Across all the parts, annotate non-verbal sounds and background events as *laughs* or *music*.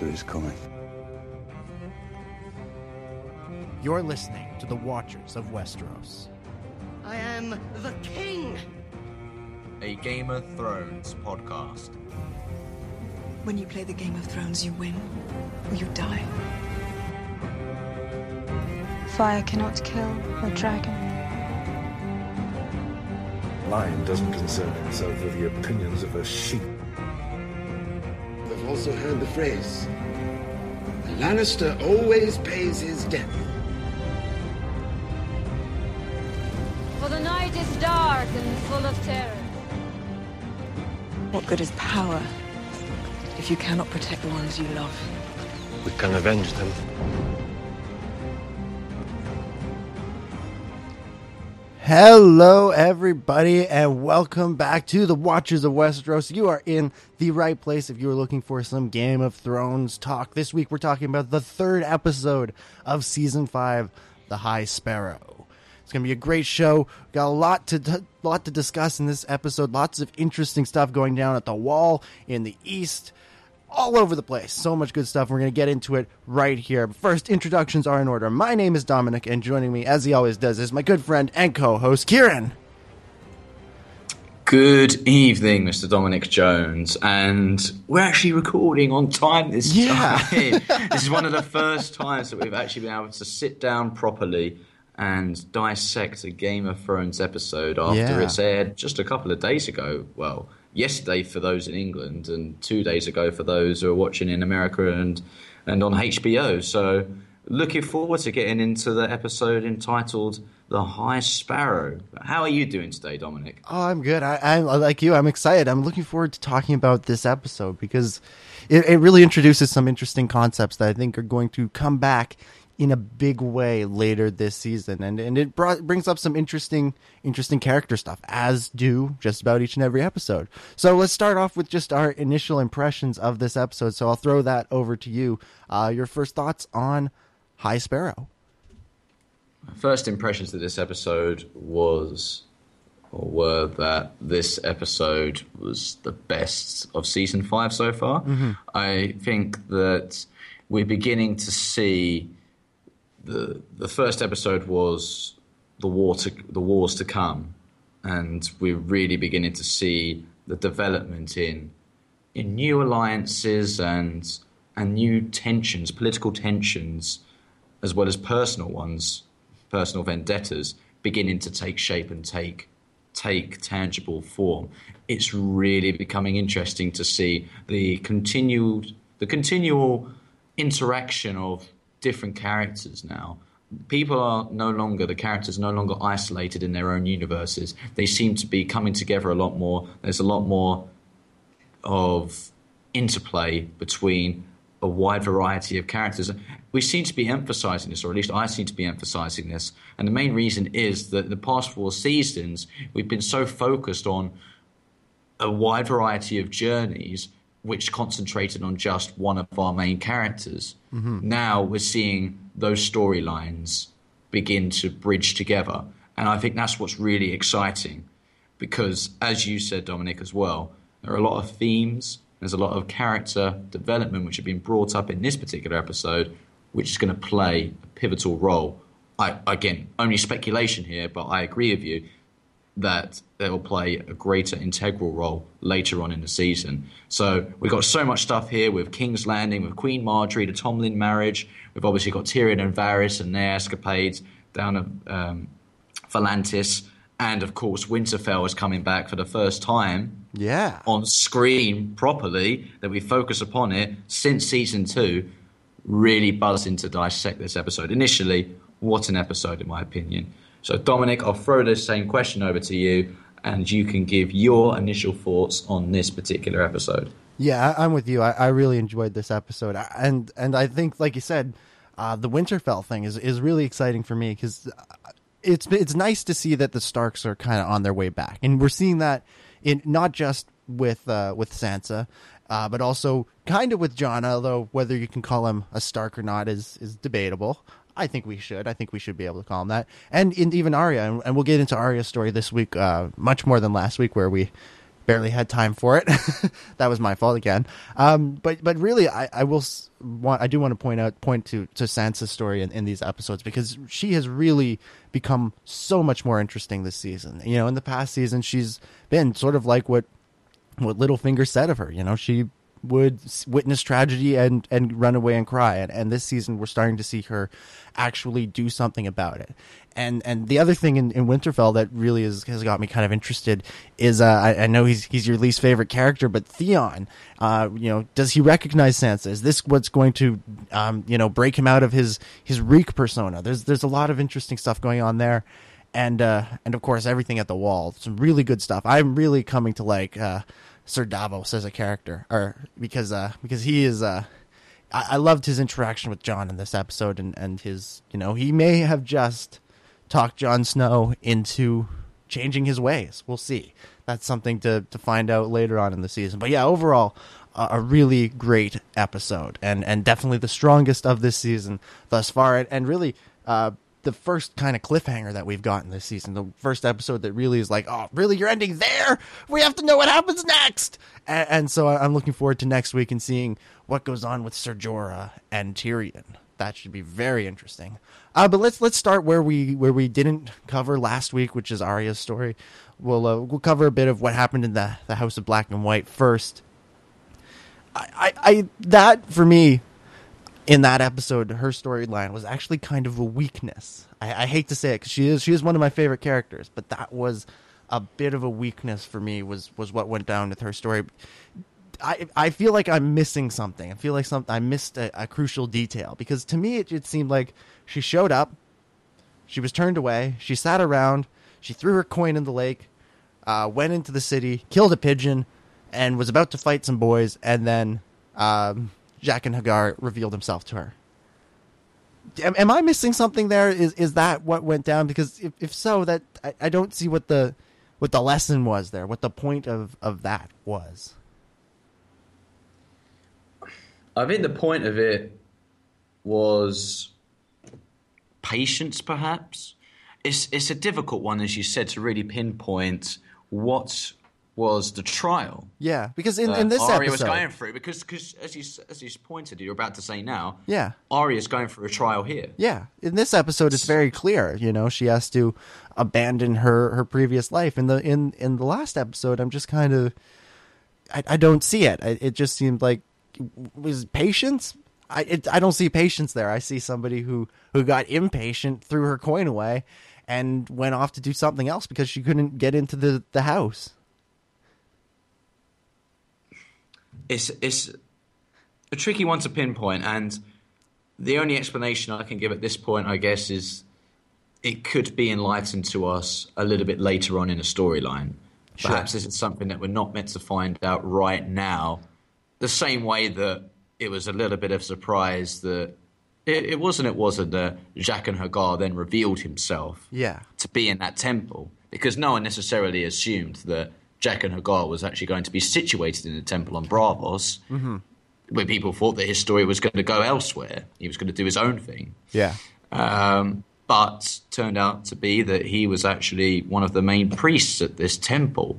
winter is coming. You're listening to the Watchers of Westeros. I am the king! A Game of Thrones podcast. When you play the Game of Thrones, you win or you die. Fire cannot kill a dragon. Lion doesn't concern himself with the opinions of a sheep. I've also heard the phrase a Lannister always pays his debt. For the night is dark and full of terror. What good is power if you cannot protect the ones you love? We can avenge them. Hello, everybody, and welcome back to the Watchers of Westeros. You are in the right place if you are looking for some Game of Thrones talk. This week, we're talking about the third episode of season five, The High Sparrow. It's going to be a great show. We've got a lot to lot to discuss in this episode. Lots of interesting stuff going down at the Wall in the East all over the place. So much good stuff. We're going to get into it right here. But first, introductions are in order. My name is Dominic, and joining me, as he always does, is my good friend and co host, Ciaran. Good evening, Mr. Dominic Jones, and we're actually recording on time this Yeah. time. *laughs* this is one of the first times that we've actually been able to sit down properly and dissect a Game of Thrones episode after Yeah. it's aired just a couple of days ago. Well, yesterday for those in England, and two days ago for those who are watching in America and and on HBO. So, looking forward to getting into the episode entitled "The High Sparrow." How are you doing today, Dominic? Oh, I'm good. I, I'm like you. I'm excited. I'm looking forward to talking about this episode because it, it really introduces some interesting concepts that I think are going to come back in a big way later this season, and and it brought, brings up some interesting interesting character stuff, as do just about each and every episode. So let's start off with just our initial impressions of this episode. So I'll throw that over to you. Uh, your first thoughts on High Sparrow? First impressions of this episode was or were that this episode was the best of season five so far. I think that we're beginning to see the the first episode was the war to the wars to come, and we're really beginning to see the development in in new alliances and and new tensions, political tensions, as well as personal ones, personal vendettas, beginning to take shape and take take tangible form. It's really becoming interesting to see the continued the continual interaction of different characters now. People are no longer the characters no longer isolated in their own universes. They seem to be coming together a lot more. There's a lot more of interplay between a wide variety of characters. We seem to be emphasizing this, or at least I seem to be emphasizing this. And the main reason is that the past four seasons, we've been so focused on a wide variety of journeys which concentrated on just one of our main characters. Mm-hmm. Now we're seeing those storylines begin to bridge together. And I think that's what's really exciting because, as you said, Dominic, as well, there are a lot of themes, there's a lot of character development which have been brought up in this particular episode, which is going to play a pivotal role. I, again, only speculation here, but I agree with you that they will play a greater integral role later on in the season. So we've got so much stuff here with King's Landing, with Queen Margaery, the Tommen marriage. We've obviously got Tyrion and Varys and their escapades down at um, Volantis. And of course, Winterfell is coming back for the first time Yeah. on screen properly, that we focus upon it since season two. Really buzzing to dissect this episode. Initially, what an episode, in my opinion. So, Dominic, I'll throw the same question over to you, and you can give your initial thoughts on this particular episode. Yeah, I'm with you. I, I really enjoyed this episode, and and I think, like you said, uh, the Winterfell thing is is really exciting for me because it's it's nice to see that the Starks are kind of on their way back, and we're seeing that in not just with uh, with Sansa, uh, but also kind of with Jon. Although whether you can call him a Stark or not is is debatable. I think we should. I think we should be able to call him that, and in, even Arya, and, we'll get into Arya's story this week, uh, much more than last week, where we barely had time for it. *laughs* that was my fault again. Um, but but really, I, I will want I do want to point out point to to Sansa's story in, in these episodes because she has really become so much more interesting this season. You know, in the past season, she's been sort of like what what Littlefinger said of her. You know, she would witness tragedy and and run away and cry. And, and this season, we're starting to see her actually do something about it. And and the other thing in, in Winterfell that really is, has got me kind of interested is uh, I, I know he's he's your least favorite character, but Theon, uh, you know, does he recognize Sansa? Is this what's going to um, you know break him out of his his Reek persona? There's there's a lot of interesting stuff going on there and uh, and of course everything at the wall. Some really good stuff. I'm really coming to like uh, Sir Davos as a character, or because uh, because he is. Uh, I, I loved his interaction with Jon in this episode, and and his you know he may have just talked Jon Snow into changing his ways. We'll see. That's something to to find out later on in the season. But yeah, overall. A really great episode, and and definitely the strongest of this season thus far, and, and really uh, the first kind of cliffhanger that we've gotten this season. The first episode that really is like, oh, really, you're ending there? We have to know what happens next. And, and so I'm looking forward to next week and seeing what goes on with Ser Jorah and Tyrion. That should be very interesting. Uh, but let's let's start where we where we didn't cover last week, which is Arya's story. We'll uh, we'll cover a bit of what happened in the the House of Black and White first. I, I, I that for me in that episode, her storyline was actually kind of a weakness. I, I hate to say it because she is she is one of my favorite characters, but that was a bit of a weakness for me. Was was what went down with her story. I I feel like I'm missing something. I feel like some I missed a, a crucial detail because to me it, it seemed like she showed up, she was turned away, she sat around, she threw her coin in the lake, uh, went into the city, killed a pigeon, and was about to fight some boys, and then um, Jaqen H'ghar revealed himself to her. Am, am I missing something there? Is is that what went down? Because if, if so, that I, I don't see what the what the lesson was there, what the point of, of that was. I think the point of it was patience, perhaps. It's it's a difficult one, as you said, to really pinpoint what was the trial Yeah, because in, in uh, this Arya was episode, going through. Because because as you as you pointed, you're about to say now. Yeah. Arya's going through a trial here. Yeah, in this episode, it's very clear. You know, she has to abandon her her previous life. In the in in the last episode, I'm just kind of, I, I don't see it. I, it just seemed like was patience. I it, I don't see patience there. I see somebody who who got impatient, threw her coin away, and went off to do something else because she couldn't get into the the house. It's it's a tricky one to pinpoint, and the only explanation I can give at this point, I guess, is it could be enlightened to us a little bit later on in a storyline. Perhaps this is something that we're not meant to find out right now. The same way that it was a little bit of surprise that it, it wasn't. It wasn't that Jaqen H'ghar then revealed himself Yeah, to be in that temple because no one necessarily assumed that Jaqen H'ghar was actually going to be situated in the temple on Braavos, where people thought that his story was going to go elsewhere. He was going to do his own thing. yeah, Um, but turned out to be that he was actually one of the main priests at this temple,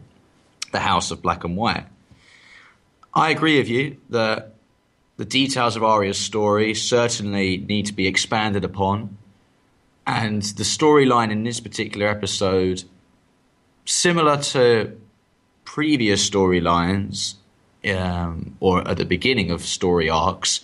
the House of Black and White. I agree with you that the details of Arya's story certainly need to be expanded upon. And the storyline in this particular episode, similar to previous storylines um, or at the beginning of story arcs,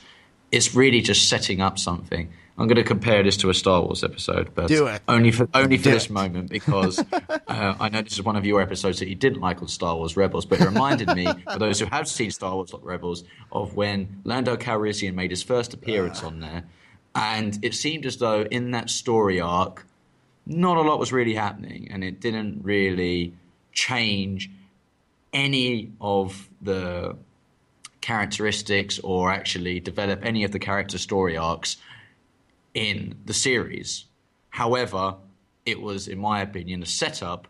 it's really just setting up something. I'm going to compare this to a Star Wars episode, but only for only for Do this it. moment because *laughs* uh, I know this is one of your episodes that you didn't like on Star Wars Rebels, but it reminded me, *laughs* for those who have seen Star Wars Rebels, of when Lando Calrissian made his first appearance on there, and it seemed as though in that story arc, not a lot was really happening, and it didn't really change any of the characteristics or actually develop any of the character story arcs in the series. However, it was, in my opinion, a setup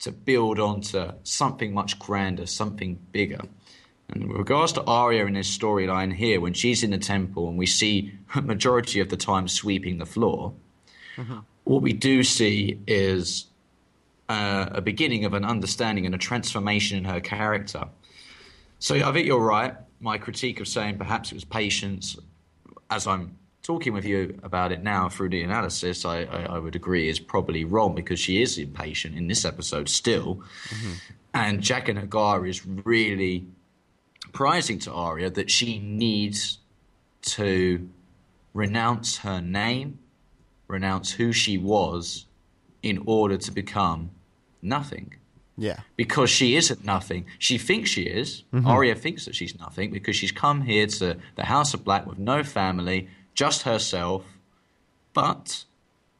to build onto something much grander, something bigger. And with regards to Arya in this storyline here, when she's in the temple and we see a *laughs* majority of the time sweeping the floor, mm-hmm. what we do see is uh, a beginning of an understanding and a transformation in her character. So I think you're right. My critique of saying perhaps it was patience, as I'm talking with you about it now through the analysis, I, I, I would agree is probably wrong because she is impatient in this episode still. And Jaqen H'ghar is really prizing to Arya that she needs to renounce her name, renounce who she was, in order to become nothing. Yeah. Because she isn't nothing. She thinks she is. Mm-hmm. Arya thinks that she's nothing because she's come here to the House of Black with no family, just herself. But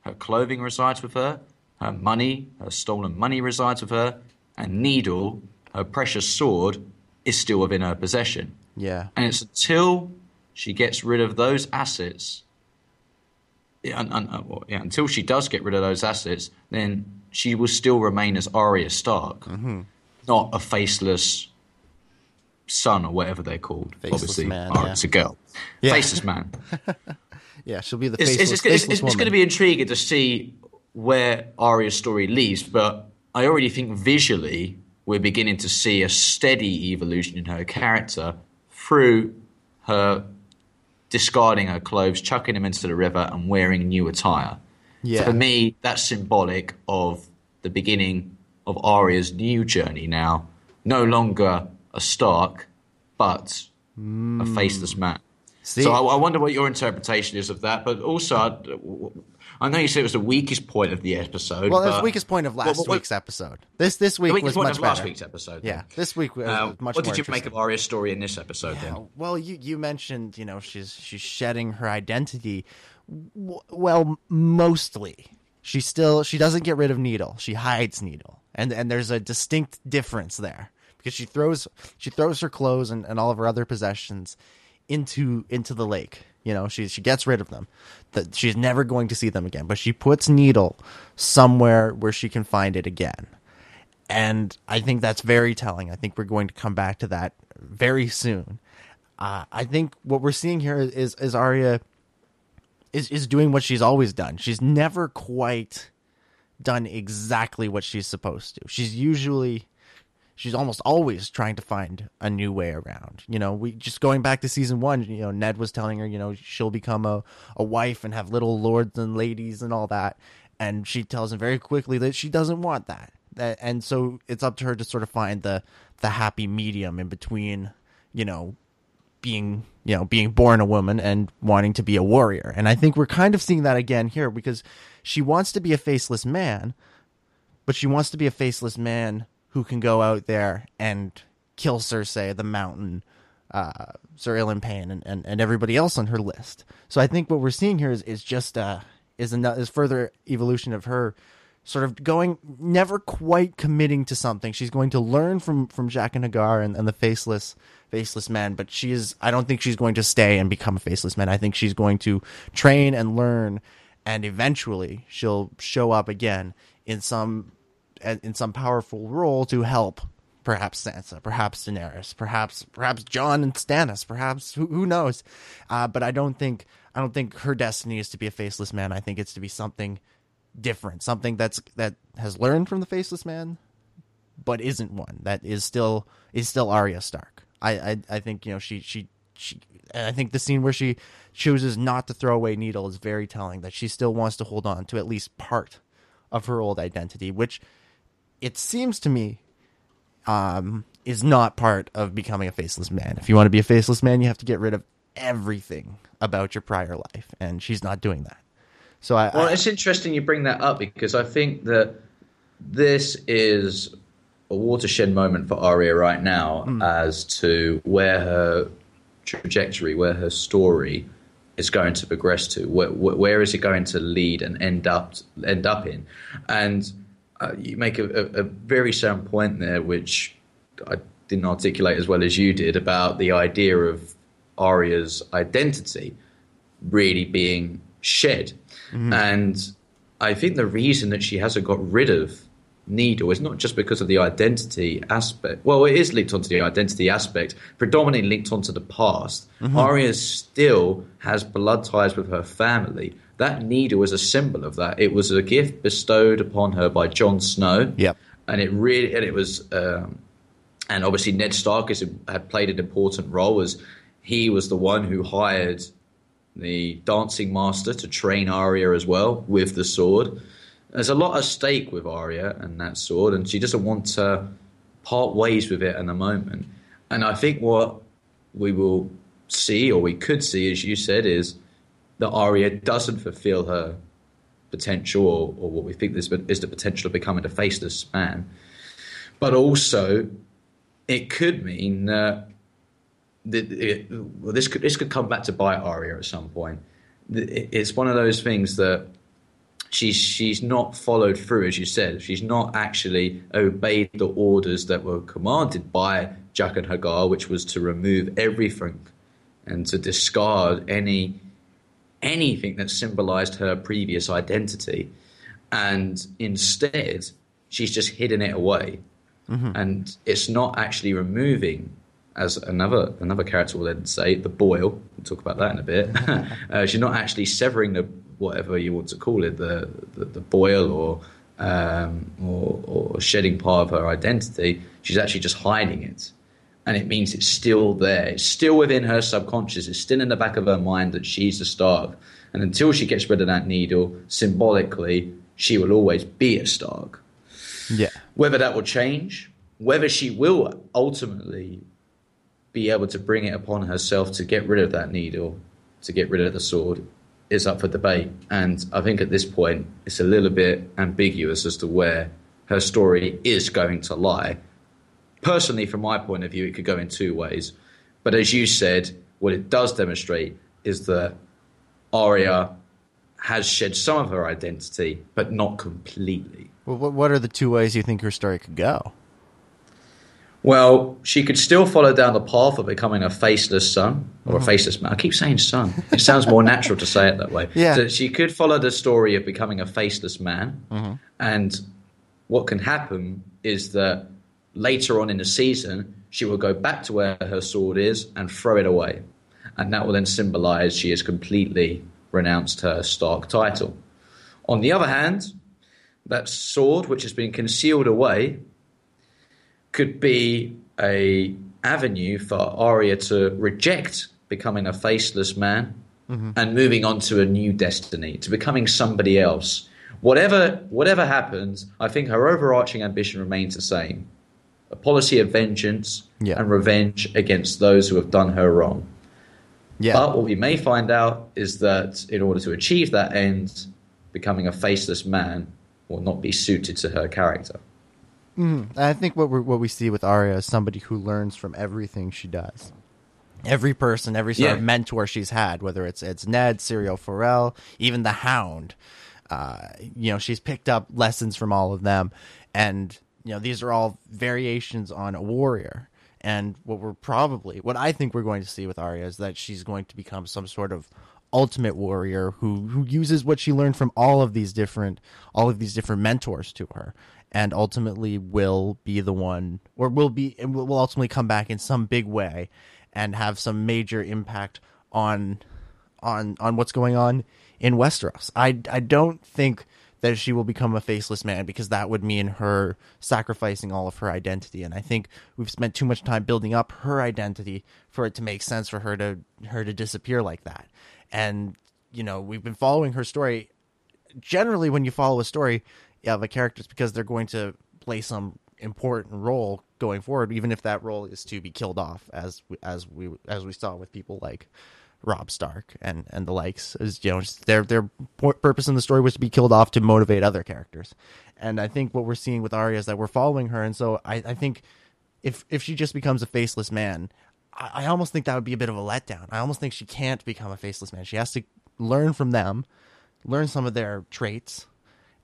her clothing resides with her, her money, her stolen money resides with her, and Needle, her precious sword, is still within her possession. Yeah. And it's until she gets rid of those assets, yeah, un- un- uh, well, yeah, until she does get rid of those assets, then she will still remain as Arya Stark, Mm-hmm. not a faceless son or whatever they're called. Faceless Obviously, man, Arya's yeah. a girl. Yeah. Faceless man. *laughs* Yeah, she'll be the It's, faceless, it's, it's, it's, faceless it's going to be intriguing to see where Arya's story leads, but I already think visually we're beginning to see a steady evolution in her character through her discarding her clothes, chucking them into the river, and wearing new attire. Yeah. For me, that's symbolic of the beginning of Arya's new journey now. No longer a Stark, but a hmm. faceless man. See? So I, I wonder what your interpretation is of that. But also, I, I know you said it was the weakest point of the episode. well, that's but the weakest point of last what- what- week's episode. This this week was much of last week's episode. Yeah, this week was Uh, much what did you make of Arya's story in this episode? Yeah, Then well, you you mentioned you know she's she's shedding her identity. Well, mostly she still she doesn't get rid of Needle. She hides Needle, and and there's a distinct difference there because she throws she throws her clothes and, and all of her other possessions into into the lake. You know, she she gets rid of them. That she's never going to see them again. But she puts Needle somewhere where she can find it again and I think that's very telling. I think we're going to come back to that very soon. Uh, I think what we're seeing here is is Arya is is doing what she's always done. She's never quite done exactly what she's supposed to. She's usually she's almost always trying to find a new way around. You know, we just going back to season one, you know, Ned was telling her, you know, she'll become a, a wife and have little lords and ladies and all that. And she tells him very quickly that she doesn't want that. That- And so it's up to her to sort of find the the happy medium in between, you know, being you know being born a woman and wanting to be a warrior and i think we're kind of seeing that again here because she wants to be a faceless man but she wants to be a faceless man who can go out there and kill cersei the mountain uh, sir Ilyn Payne and, and, and everybody else on her list. So i think what we're seeing here is, is just uh is another is further evolution of her sort of going never quite committing to something. She's going to learn from from Jaqen H'ghar and, and the faceless faceless man but she is i don't think she's going to stay and become a faceless man. I think she's going to train and learn and eventually she'll show up again in some in some powerful role to help perhaps Sansa, perhaps Daenerys, perhaps perhaps Jon and Stannis, perhaps who, who knows. Uh, but I don't think I don't think her destiny is to be a faceless man. I think it's to be something different, something that's that has learned from the faceless man, but isn't one that is still is still Arya Stark. I I, I think you know she she she. I think the scene where she chooses not to throw away Needle is very telling. That she still wants to hold on to at least part of her old identity, which it seems to me um, is not part of becoming a faceless man. If you want to be a faceless man, you have to get rid of everything about your prior life, and she's not doing that. So I, Well, I it's interesting you bring that up because I think that this is a watershed moment for Arya right now as to where her trajectory, where her story is going to progress to. Where, where where is it going to lead and end up end up in? And uh, you make a, a, a very sound point there, which I didn't articulate as well as you did about the idea of Arya's identity really being shed. And I think the reason that she hasn't got rid of needle is not just because of the identity aspect. Well, it is linked onto the identity aspect, predominantly linked onto the past. Arya still has blood ties with her family. That needle is a symbol of that. It was a gift bestowed upon her by Jon Snow. Yep. And it really, and it was, um, and obviously Ned Stark is, had played an important role as he was the one who hired the dancing master to train Arya as well with the sword. There's a lot at stake with Arya and that sword, and she doesn't want to part ways with it at the moment. And I think what we will see, or we could see, as you said, is that Arya doesn't fulfill her potential, or, or what we think is, is the potential of becoming a faceless man. But also, it could mean that that it, well, this could this could come back to bite Arya at some point. It- It's one of those things that she's she's not followed through, as you said. She's not actually obeyed the orders that were commanded by Jaqen H'ghar, which was to remove everything and to discard any anything that symbolized her previous identity. And instead, she's just hidden it away. And it's not actually removing, as another another character will then say, the boil. We'll talk about that in a bit. *laughs* uh, she's not actually severing the whatever you want to call it, the the, the boil or, um, or or shedding part of her identity. She's actually just hiding it and it means it's still there. It's still within her subconscious. It's still in the back of her mind that she's a Stark. And until she gets rid of that needle, symbolically, she will always be a Stark. Yeah. Whether that will change, whether she will ultimately be able to bring it upon herself to get rid of that needle, to get rid of the sword, is up for debate. And I think at this point, it's a little bit ambiguous as to where her story is going to lie personally, from my point of view, it could go in two ways. But as you said, what it does demonstrate is that Arya has shed some of her identity, but not completely. Well, what what are the two ways you think her story could go? Well, she could still follow down the path of becoming a faceless son or a mm-hmm. faceless man. I keep saying son. It sounds more natural to say it that way. Yeah. So she could follow the story of becoming a faceless man. Mm-hmm. And what can happen is that later on in the season, she will go back to where her sword is and throw it away. And that will then symbolize she has completely renounced her Stark title. On the other hand, that sword, which has been concealed away, could be a avenue for Arya to reject becoming a faceless man mm-hmm. and moving on to a new destiny, to becoming somebody else. Whatever whatever happens, I think her overarching ambition remains the same. A policy of vengeance Yeah. and revenge against those who have done her wrong. Yeah. But what we may find out is that in order to achieve that end, becoming a faceless man will not be suited to her character. And I think what we what we see with Arya is somebody who learns from everything she does. Every person, every sort of mentor she's had, whether it's it's Ned, Syrio Forel, even the Hound, uh, you know, she's picked up lessons from all of them, and you know, these are all variations on a warrior. And what we're probably, what I think we're going to see with Arya is that she's going to become some sort of ultimate warrior who who uses what she learned from all of these different all of these different mentors to her and ultimately will be the one or will be will ultimately come back in some big way and have some major impact on on on what's going on in Westeros. I I don't think that she will become a faceless man because that would mean her sacrificing all of her identity and I think we've spent too much time building up her identity for it to make sense for her to her to disappear like that. And you know, we've been following her story generally when you follow a story of a character it's because they're going to play some important role going forward even if that role is to be killed off as we, as we as we saw with people like Robb Stark and and the likes is you know their their purpose in the story was to be killed off to motivate other characters. And I think what we're seeing with Arya is that we're following her and so I, I think if if she just becomes a faceless man I almost think that would be a bit of a letdown. I almost think she can't become a faceless man. She has to learn from them learn some of their traits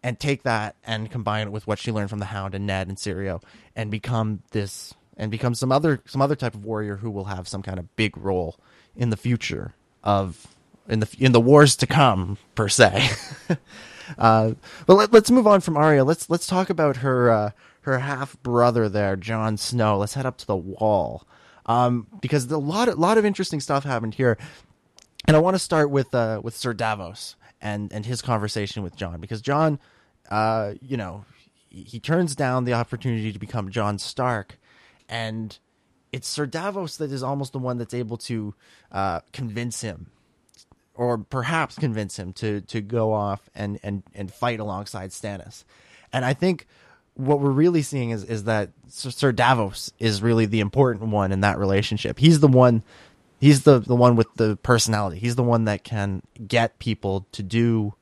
and take that and combine it with what she learned from the Hound and Ned and Syrio and become this and become some other some other type of warrior who will have some kind of big role in the future of in the in the wars to come per se. *laughs* uh, but let, us move on from Arya. Let's let's talk about her uh, her half brother there, Jon Snow. Let's head up to the Wall um, because a lot of lot of interesting stuff happened here, and I want to start with uh, with Sir Davos and and his conversation with Jon because Jon, uh, you know, he, he turns down the opportunity to become Jon Stark, and it's Sir Davos that is almost the one that's able to uh, convince him, or perhaps convince him to to go off and and and fight alongside Stannis. And I think what we're really seeing is is that Sir Davos is really the important one in that relationship. He's the one. He's the the one with the personality. He's the one that can get people to do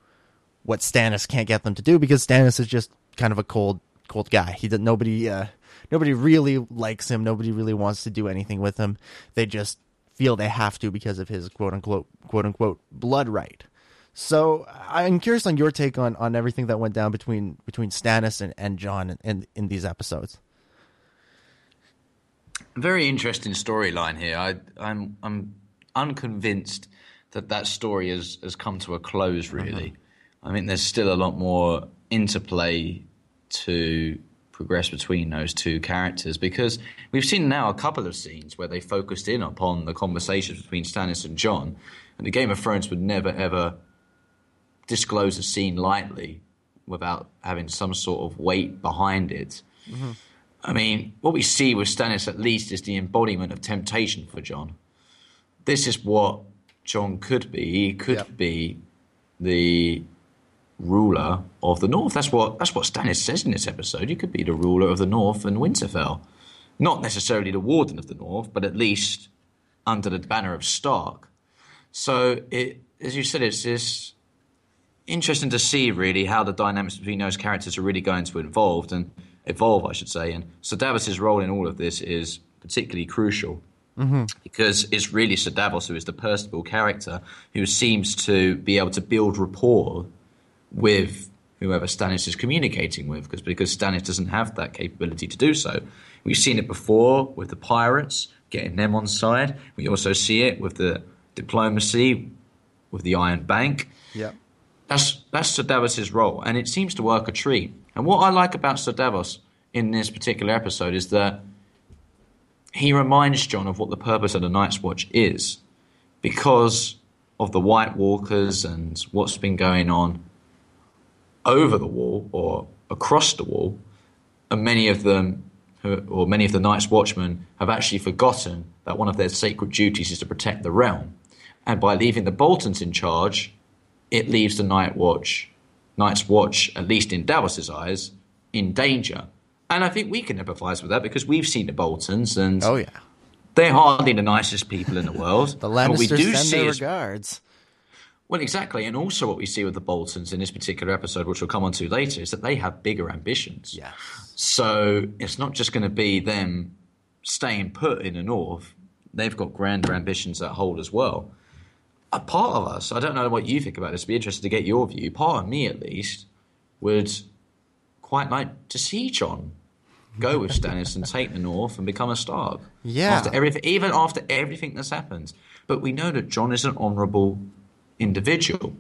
what Stannis can't get them to do because Stannis is just kind of a cold cold guy. He nobody uh, nobody really likes him. Nobody really wants to do anything with him. They just feel they have to because of his quote unquote quote unquote blood right. So I'm curious on your take on, on everything that went down between between Stannis and, and Jon in, in, in these episodes. Very interesting storyline here. I, I'm I'm unconvinced that that story has, has come to a close. Really, uh-huh. I mean, there's still a lot more interplay to progress between those two characters because we've seen now a couple of scenes where they focused in upon the conversations between Stannis and Jon, and the Game of Thrones would never ever disclose a scene lightly without having some sort of weight behind it. Mm-hmm. I mean, what we see with Stannis at least is the embodiment of temptation for Jon. This is what Jon could be. He could be the ruler of the North. That's what that's what Stannis says in this episode. You could be the ruler of the North and Winterfell, not necessarily the warden of the North, but at least under the banner of Stark. So it, as you said, it's this interesting to see really how the dynamics between those characters are really going to evolve and evolve, I should say. And so Davos's role in all of this is particularly crucial. Mm-hmm. Because it's really Sir Davos who is the personable character who seems to be able to build rapport with whoever Stannis is communicating with, because because Stannis doesn't have that capability to do so. We've seen it before with the pirates, getting them on side. We also see it with the diplomacy with the Iron Bank. Yeah. That's that's Sir Davos's role, and it seems to work a treat. And what I like about Sir Davos in this particular episode is that he reminds Jon of what the purpose of the Night's Watch is, because of the White Walkers and what's been going on over the wall or across the wall, and many of them, or many of the Night's Watchmen, have actually forgotten that one of their sacred duties is to protect the realm. And by leaving the Boltons in charge, it leaves the Night Watch, Night's Watch, at least in Davos's eyes, in danger. And I think we can empathise with that because we've seen the Boltons, and oh yeah, they're hardly the nicest people in the world. *laughs* the Lannisters we do send their regards. Well, exactly. And also, what we see with the Boltons in this particular episode, which we'll come on to later, is that they have bigger ambitions. Yeah. So it's not just going to be them staying put in the North, they've got grander ambitions at hold as well. A part of us, I don't know what you think about this, be interested to get your view. Part of me, at least, would quite like to see Jon go with Stannis and take the North and become a Stark. Yeah. After everything, even after everything that's happened. But we know that Jon is an honourable individual.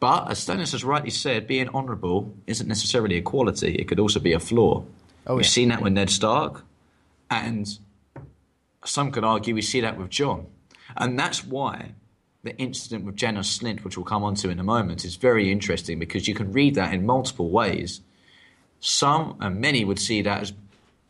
But as Stannis has rightly said, being honourable isn't necessarily a quality; it could also be a flaw. Oh, We've yeah. seen that with Ned Stark, and some could argue we see that with Jon. and that's why the incident with Janos Slynt, which we'll come on to in a moment, is very interesting because you can read that in multiple ways. Some and many would see that as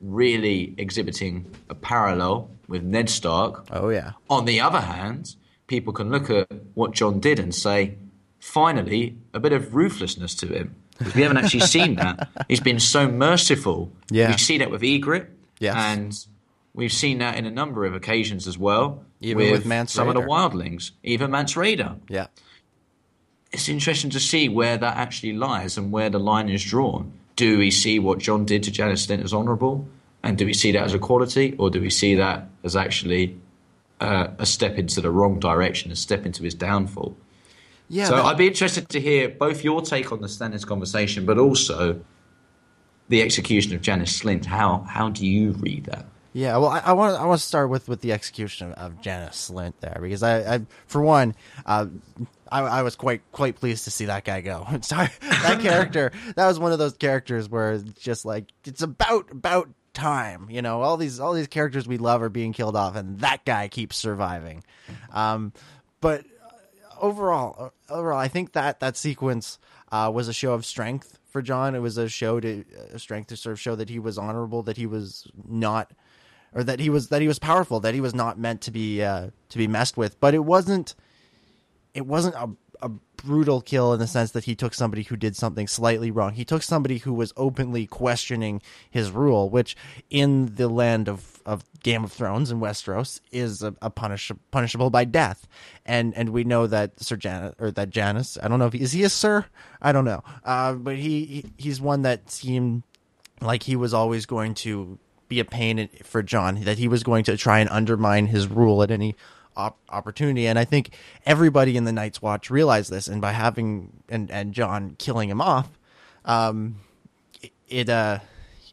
really exhibiting a parallel with Ned Stark. Oh yeah. On the other hand, people can look at what Jon did and say, finally, a bit of ruthlessness to him. Because we haven't actually seen that. *laughs* He's been so merciful. Yeah. We see that with Ygritte. Yes. And we've seen that in a number of occasions as well. Even with, with some of the wildlings, even Mance Rayder. Yeah. It's interesting to see where that actually lies and where the line is drawn. Do we see what Jon did to Janos Slynt as honourable? And do we see that as a quality? Or do we see that as actually uh, a step into the wrong direction, a step into his downfall. Yeah. So I'd be interested to hear both your take on the Stannis conversation, but also the execution of Janos Slynt. How how do you read that? Yeah, well, I, I want I want to start with, with the execution of, of Janos Slynt there because I, I for one, uh, I, I was quite quite pleased to see that guy go. *laughs* Sorry, that character *laughs* that was one of those characters where it's just like it's about about time. You know, all these all these characters we love are being killed off, and that guy keeps surviving. Um, but overall, uh, overall, I think that that sequence uh, was a show of strength for Jon. It was a show to a strength to sort of show that he was honorable, that he was not, or that he was that he was powerful, that he was not meant to be uh, to be messed with. But it wasn't. It wasn't a a brutal kill in the sense that he took somebody who did something slightly wrong. He took somebody who was openly questioning his rule, which in the land of, of Game of Thrones in Westeros is a, a punish, punishable by death. And and we know that Sir Janos or that Janos, I don't know if he, is he a sir? I don't know. Uh, but he, he he's one that seemed like he was always going to be a pain for John, that he was going to try and undermine his rule at any op- opportunity. And I think everybody in the Night's Watch realized this, and by having and and John killing him off, um, it it, uh,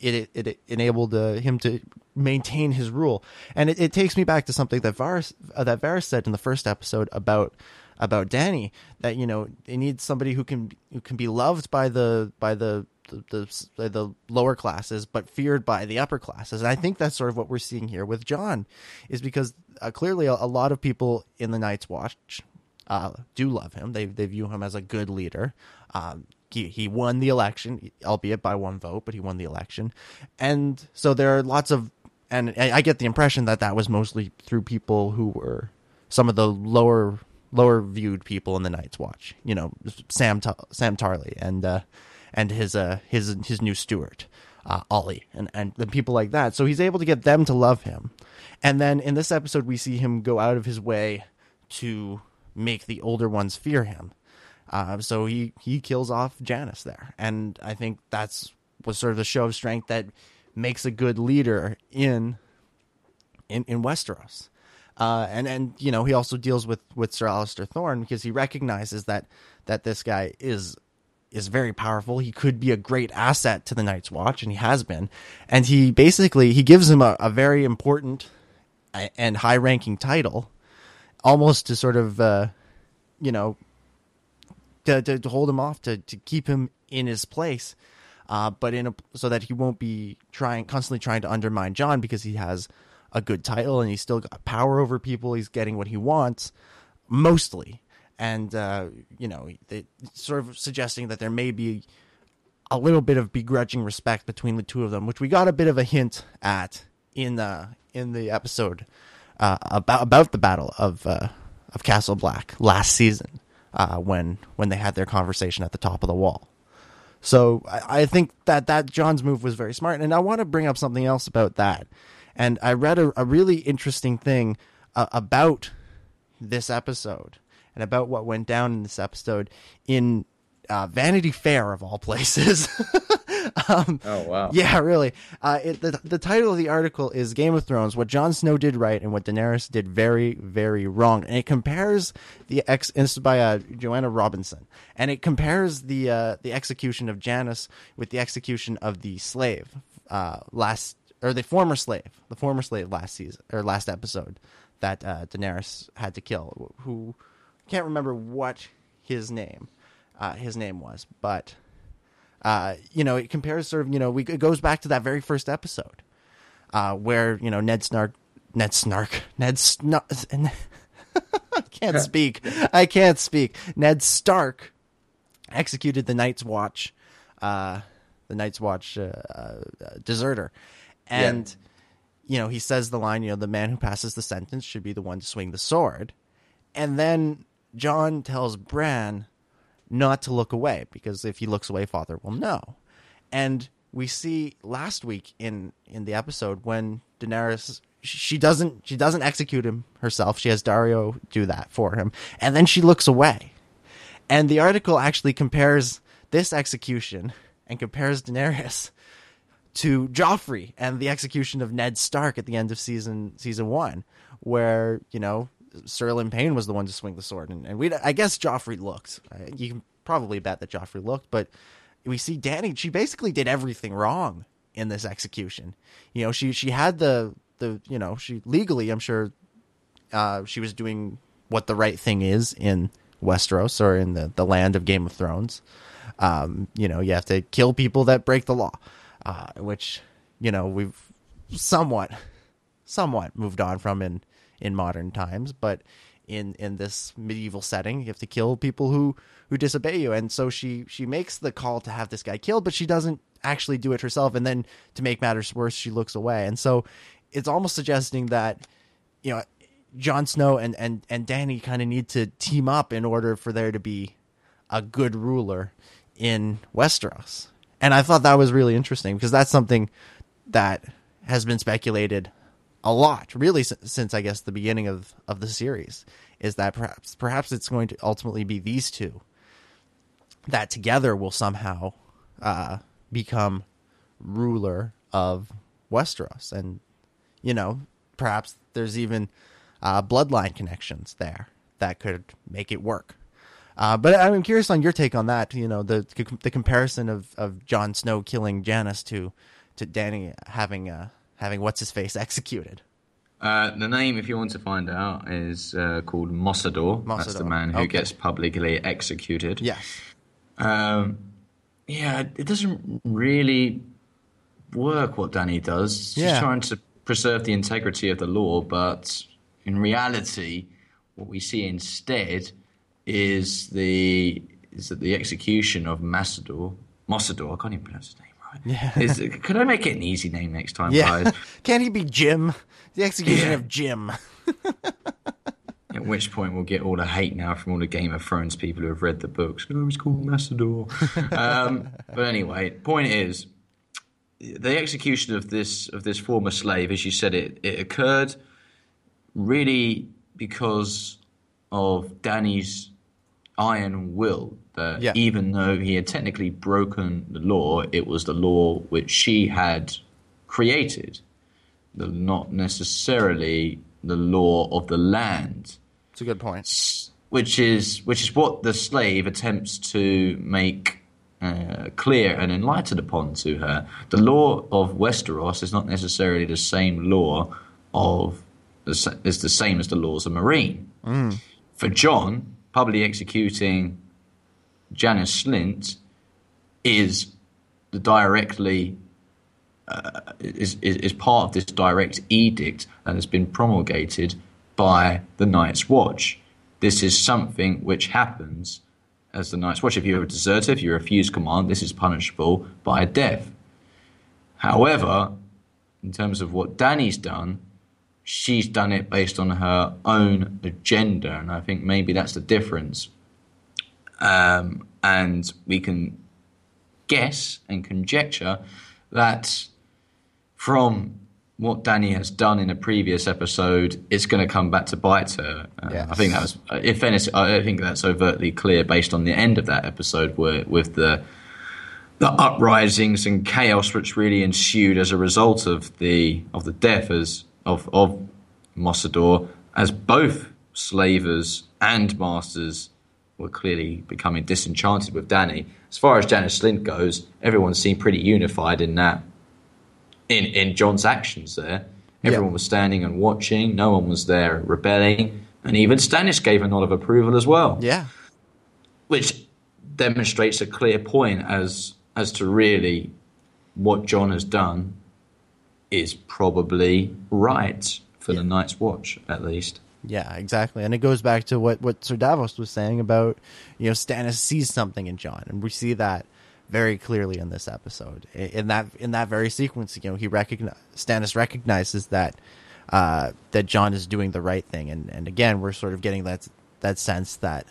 it, it, it enabled uh, him to maintain his rule. And it, it takes me back to something that Varys uh, that Varys said in the first episode about about Dany that you know they need somebody who can who can be loved by the by the the, the, the lower classes, but feared by the upper classes. And I think that's sort of what we're seeing here with Jon, is because uh, clearly a, a, lot of people in the Night's Watch uh, do love him. They they view him as a good leader. Um, he he won the election, albeit by one vote, but he won the election, and so there are lots of. And I get the impression that that was mostly through people who were some of the lower lower viewed people in the Night's Watch. You know, Sam Sam Tarly and uh, and his uh his his new steward, uh, Olly, and and the people like that. So he's able to get them to love him, and then in this episode we see him go out of his way to make the older ones fear him. Uh, so he he kills off Janos there, and I think that's was sort of the show of strength that makes a good leader in in in Westeros. Uh, and and you know he also deals with with Sir Alliser Thorne because he recognizes that that this guy is is very powerful. He could be a great asset to the Night's Watch, and he has been. And he basically he gives him a, a very important and high ranking title, almost to sort of uh, you know to, to, to hold him off to to keep him in his place. Uh, but in a, so that he won't be trying constantly trying to undermine Jon because he has a good title and he's still got power over people. He's getting what he wants mostly and uh, you know, they, sort of suggesting that there may be a little bit of begrudging respect between the two of them, which we got a bit of a hint at in the in the episode uh, about about the battle of uh, of Castle Black last season uh, when when they had their conversation at the top of the wall. So I, I think that that Jon's move was very smart, and I want to bring up something else about that. And I read a, a really interesting thing uh, about this episode and about what went down in this episode in uh, Vanity Fair of all places. *laughs* um, oh wow! Yeah, really. Uh, it, the the title of the article is Game of Thrones: What Jon Snow did right and what Daenerys did very very wrong, and it compares the ex. This is by uh, Joanna Robinson, and it compares the uh, the execution of Janos with the execution of the slave uh, last or the former slave, the former slave last season or last episode that uh, Daenerys had to kill, who can't remember what his name uh, his name was, but uh, you know, it compares sort of you know we it goes back to that very first episode uh, where you know Ned Snark, Ned Snark, Ned Snark. *laughs* I can't speak. I can't speak. Ned Stark executed the Night's Watch, uh, the Night's Watch uh, uh, deserter, and yeah. you know he says the line, you know, the man who passes the sentence should be the one to swing the sword, and then Jon tells Bran not to look away because if he looks away, Father will know. And we see last week in in the episode when Daenerys she doesn't she doesn't execute him herself. She has Daario do that for him, and then she looks away. And the article actually compares this execution and compares Daenerys to Joffrey and the execution of Ned Stark at the end of season season one, where you know Ilyn Payne was the one to swing the sword, and, and we I guess Joffrey looked. You can probably bet that Joffrey looked, but we see Dany. She basically did everything wrong in this execution. You know, she she had the the you know she legally I'm sure uh, she was doing what the right thing is in Westeros or in the the land of Game of Thrones. Um, you know, you have to kill people that break the law, uh, which you know we've somewhat somewhat moved on from in in modern times, but in in this medieval setting, you have to kill people who who disobey you. And so she she makes the call to have this guy killed, but she doesn't actually do it herself. And then to make matters worse, she looks away. And so it's almost suggesting that you know Jon Snow and and and Dany kind of need to team up in order for there to be a good ruler in Westeros. And I thought that was really interesting because that's something that has been speculated a lot, really, since I guess the beginning of of the series, is that perhaps perhaps it's going to ultimately be these two that together will somehow uh, become ruler of Westeros, and you know perhaps there's even uh, bloodline connections there that could make it work. Uh, but I'm curious on your take on that. You know, the the comparison of, of Jon Snow killing Janos to to Dany having uh, having what's his face *laughs* executed. Uh, the name, if you want to find out, is uh, called Mossador. That's the man who okay. gets publicly executed. Yes. Um, yeah, it doesn't really work what Dany does. He's Yeah. trying to preserve the integrity of the law, but in reality, what we see instead is the is that the execution of Massador. Mossador, I can't even pronounce his name. Yeah. Is, could I make it an easy name next time, Yeah. guys? *laughs* Can he be Jim? The execution Yeah. of Jim. *laughs* At which point we'll get all the hate now from all the Game of Thrones people who have read the books. Oh, it's called Massador. *laughs* um, but anyway, point is, the execution of this of this former slave, as you said, it it occurred really because of Dany's iron will. That Yeah. even though he had technically broken the law, it was the law which she had created, the, not necessarily the law of the land It's a good point. which is which is what the slave attempts to make uh, clear and enlightened upon to her. The law of Westeros is not necessarily the same law of is the same as the laws of Meereen. For Jon, publicly executing Janos Slynt is the directly uh, is, is is part of this direct edict that has been promulgated by the Night's Watch. This is something which happens as the Night's Watch. If you're a deserter, if you refuse command, this is punishable by death. However, in terms of what Dany's done, she's done it based on her own agenda, and I think maybe that's the difference. Um, and we can guess and conjecture that from what Dany has done in a previous episode, it's going to come back to bite her. Uh, Yes. I think that was, uh, in fairness, I think that's overtly clear based on the end of that episode, where with the the uprisings and chaos which really ensued as a result of the of the death as of of Mossador, as both slavers and masters were clearly becoming disenchanted with Dany. As far as Janos Slynt goes, everyone seemed pretty unified in that in in Jon's actions there. Everyone Yeah. was standing and watching. No one was there rebelling, and even Stannis gave a nod of approval as well Yeah. which demonstrates a clear point as as to really what Jon has done is probably right for the Night's Watch, at least. Yeah, exactly. And it goes back to what, what Sir Davos was saying about, you know, Stannis sees something in Jon. And we see that very clearly in this episode. In that in that very sequence, you know, he recognize Stannis recognizes that uh, that Jon is doing the right thing. And, and again, we're sort of getting that that sense that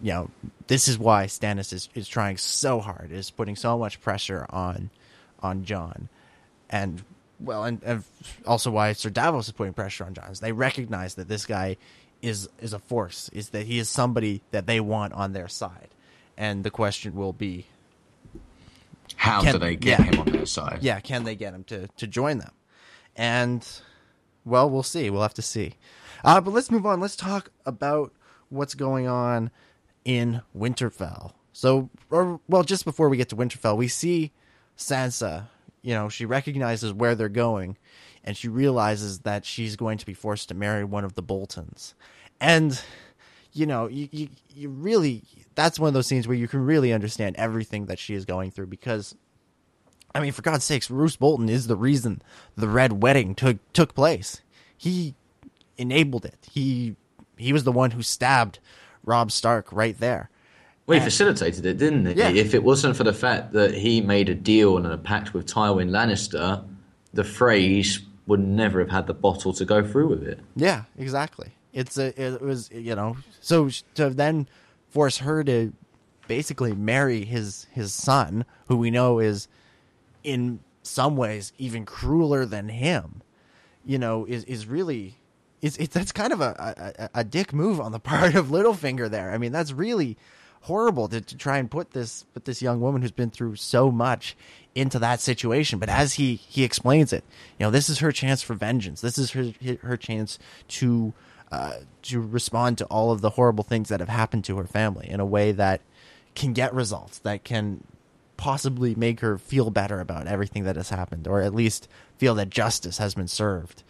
you know, this is why Stannis is, is trying so hard, is putting so much pressure on on Jon. And well, and, and also why Sir Davos is putting pressure on Jon is they recognize that this guy is is a force, is that he is somebody that they want on their side. And the question will be, How Can- do they get yeah. him on their side? yeah, can they get him to to join them? And well, we'll see. We'll have to see. Uh, but let's move on. Let's talk about what's going on in Winterfell. So, or well, just before we get to Winterfell, we see Sansa. You know, she recognizes where they're going, and she realizes that she's going to be forced to marry one of the Boltons. And you know, you, you you really that's one of those scenes where you can really understand everything that she is going through because I mean, for God's sakes, Roose Bolton is the reason the Red Wedding took took place. He enabled it. He he was the one who stabbed Robb Stark right there. Well, he facilitated it, didn't he? Yeah. If it wasn't for the fact that he made a deal and a pact with Tywin Lannister, the Freys would never have had the bottle to go through with it. Yeah, exactly. It's a it was you know so to then force her to basically marry his his son, who we know is in some ways even crueler than him. You know, is is really it's it's that's kind of a, a a dick move on the *laughs* part of Littlefinger there. I mean, that's really horrible to, to try and put this put this young woman who's been through so much into that situation. But as he he explains it, you know, this is her chance for vengeance. This is her her chance to uh, to respond to all of the horrible things that have happened to her family in a way that can get results that can possibly make her feel better about everything that has happened, or at least feel that justice has been served.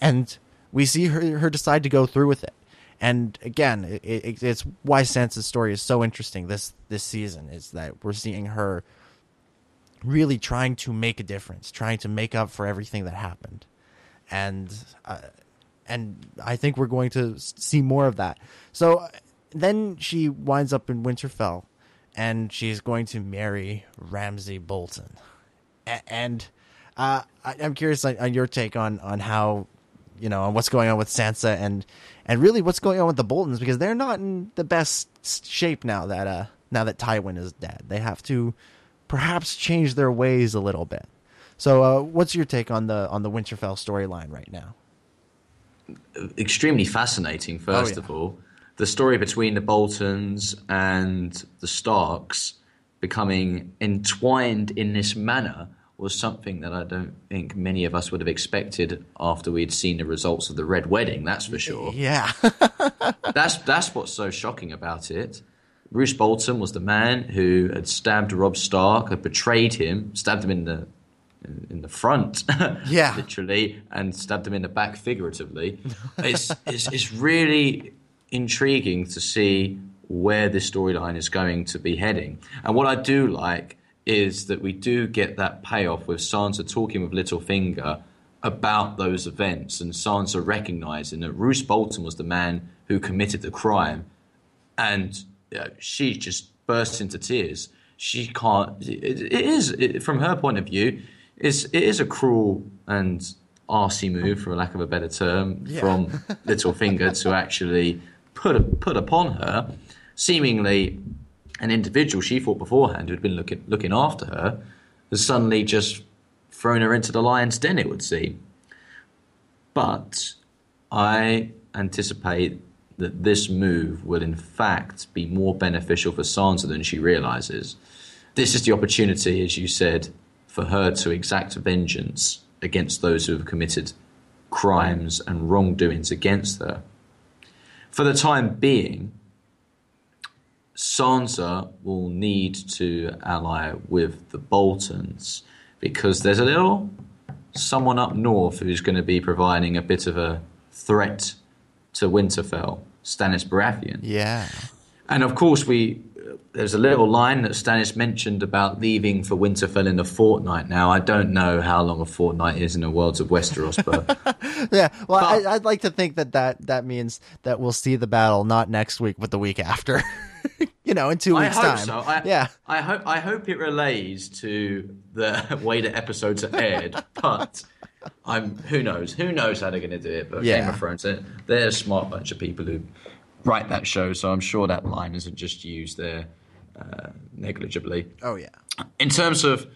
And we see her her decide to go through with it. And again, it, it, it's why Sansa's story is so interesting this this season is that we're seeing her really trying to make a difference, trying to make up for everything that happened, and uh, and I think we're going to see more of that. So uh, then she winds up in Winterfell, and she's going to marry Ramsay Bolton, A- and uh, I, I'm curious on, on your take on on how you know on what's going on with Sansa and and really what's going on with the Boltons because they're not in the best shape now that uh now that Tywin is dead. They have to perhaps change their ways a little bit. So, uh, what's your take on the on the Winterfell storyline right now? extremely fascinating. First yeah. of all, the story between the Boltons and the Starks becoming entwined in this manner was something that I don't think many of us would have expected after we'd seen the results of the Red Wedding. That's for sure. Yeah, *laughs* that's that's what's so shocking about it. Roose Bolton was the man who had stabbed Robb Stark, had betrayed him, stabbed him in the in the front, *laughs* Yeah. literally, and stabbed him in the back figuratively. it's, it's it's really intriguing to see where this storyline is going to be heading. And what I do like is that we do get that payoff with Sansa talking with Littlefinger about those events and Sansa recognizing that Roose Bolton was the man who committed the crime and uh, she just bursts into tears. She can't. It, it is it, from her point of view. It's, it is a cruel and arsey move, for lack of a better term, from *laughs* Littlefinger to actually put put upon her, seemingly an individual she thought beforehand who'd been looking looking after her, has suddenly just thrown her into the lion's den. It would seem. But I anticipate that this move will in fact be more beneficial for Sansa than she realizes. This is the opportunity, as you said, for her to exact vengeance against those who have committed crimes and wrongdoings against her. For the time being, Sansa will need to ally with the Boltons because there's a little someone up north who's going to be providing a bit of a threat to Winterfell, Stannis Baratheon. yeah, And of course, we there's a little line that Stannis mentioned about leaving for Winterfell in a fortnight. Now, I don't know how long a fortnight is in the worlds of Westeros, but *laughs* yeah. Well, But- I, I'd like to think that, that that means that we'll see the battle not next week, but the week after. *laughs* *laughs* you know, in two I weeks' time. so. I, yeah, I hope I hope it relays to the *laughs* way the episodes are aired, *laughs* but. I'm who knows who knows how they're going to do it, but Game of Thrones they're, they're a smart bunch of people who write that show, so I'm sure that line isn't just used there uh, negligibly. Oh yeah. in terms of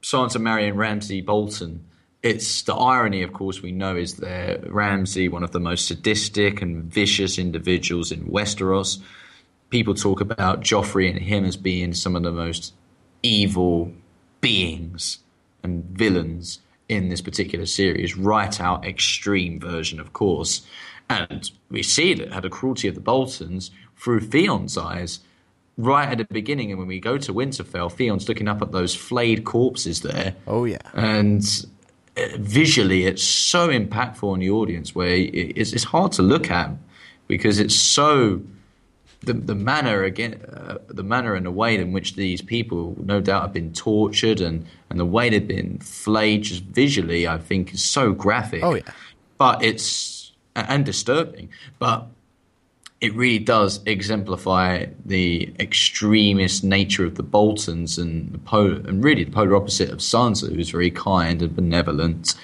Sansa marrying Ramsay Bolton, it's the irony, of course, we know is that Ramsay, one of the most sadistic and vicious individuals in Westeros. People talk about Joffrey and him as being some of the most evil beings and villains in this particular series, right out extreme version, of course. And we see that how the cruelty of the Boltons through Theon's eyes right at the beginning, and when we go to Winterfell, Theon's looking up at those flayed corpses there. Oh yeah. And uh, visually it's so impactful on the audience where it's, it's hard to look at because it's so the the manner again uh, the manner and the way in which these people no doubt have been tortured and and the way they've been flayed just visually I think is so graphic. Oh yeah. But it's and disturbing, but it really does exemplify the extremist nature of the Boltons and the polar, and really the polar opposite of Sansa, who's very kind and benevolent.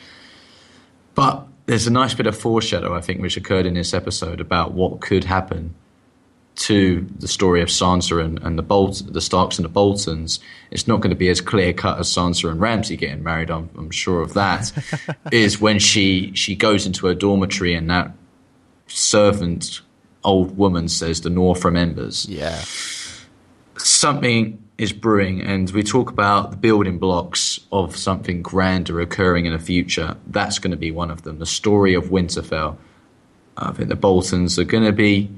But there's a nice bit of foreshadow, I think, which occurred in this episode about what could happen to the story of Sansa and, and the Bolt, the Starks and the Boltons. It's not going to be as clear cut as Sansa and Ramsay getting married. I'm, I'm sure of that. *laughs* is when she she goes into her dormitory and that servant old woman says the North remembers. Yeah. Something is brewing, and we talk about the building blocks of something grander occurring in the future. That's going to be one of them. The story of Winterfell. I think the Boltons are going to be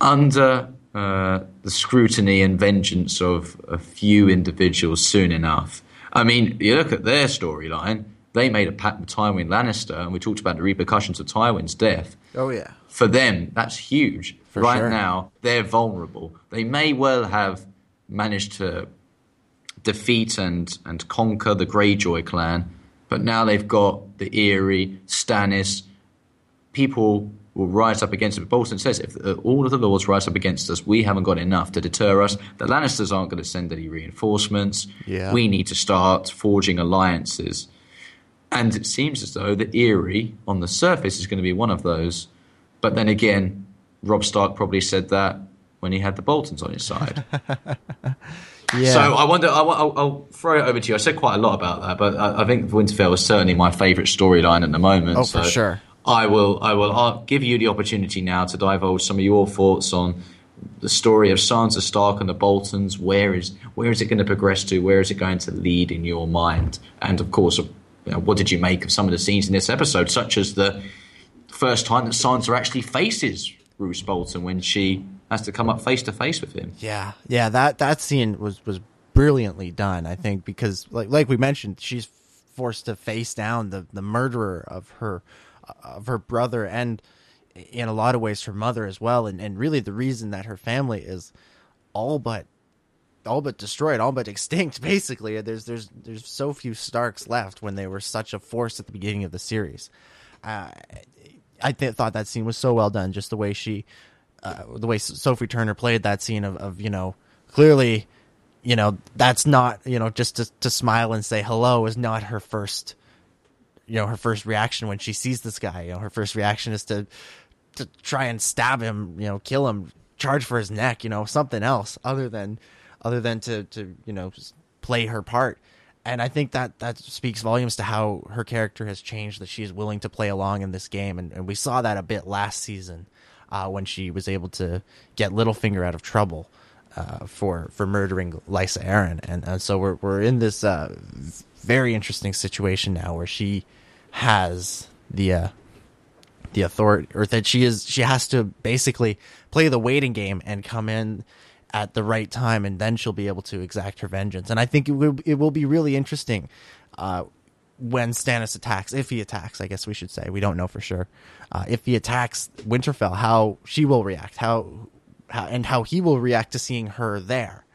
under uh, the scrutiny and vengeance of a few individuals soon enough. I mean, you look at their storyline, they made a pact with Tywin Lannister, and we talked about the repercussions of Tywin's death. Oh, yeah. For them, that's huge. For right sure. now, they're vulnerable. They may well have managed to defeat and, and conquer the Greyjoy clan, but now they've got the Eyrie, Stannis, people will rise up against it. Bolton says if uh, all of the lords rise up against us, we haven't got enough to deter us. The Lannisters aren't going to send any reinforcements. Yeah. We need to start forging alliances. And it seems as though the Eyrie, on the surface, is going to be one of those. But then again, Robb Stark probably said that when he had the Boltons on his side. *laughs* Yeah. So I wonder. I'll, I'll, I'll throw it over to you. I said quite a lot about that, but I, I think Winterfell is certainly my favourite storyline at the moment. Oh, for sure. I will. I will give you the opportunity now to divulge some of your thoughts on the story of Sansa Stark and the Boltons. Where is where is it going to progress to? Where is it going to lead in your mind? And of course, you know, what did you make of some of the scenes in this episode, such as the first time that Sansa actually faces Roose Bolton when she has to come up face to face with him? Yeah, yeah. That that scene was was brilliantly done. I think because like like we mentioned, she's forced to face down the the murderer of her of her brother and in a lot of ways her mother as well. And and really the reason that her family is all but all but destroyed, all but *laughs* extinct. Basically, there's there's there's so few Starks left when they were such a force at the beginning of the series. Uh, I th- thought that scene was so well done, just the way she, uh, the way Sophie Turner played that scene of, of you know clearly, you know that's not you know just to to smile and say hello is not her first, you know her first reaction when she sees this guy. You know her first reaction is to to try and stab him, you know, kill him, charge for his neck, you know, something else other than other than to to you know play her part. And I think that that speaks volumes to how her character has changed. That she is willing to play along in this game, and, and we saw that a bit last season uh, when she was able to get Littlefinger out of trouble uh, for for murdering Lysa Arryn. And, and so we're we're in this uh, very interesting situation now where she has the uh, the authority or that she is she has to basically play the waiting game and come in at the right time and then she'll be able to exact her vengeance. And i think it will it will be really interesting uh, when Stannis attacks if he attacks i guess we should say. We don't know for sure. Uh, if he attacks winterfell how she will react how, how and how he will react to seeing her there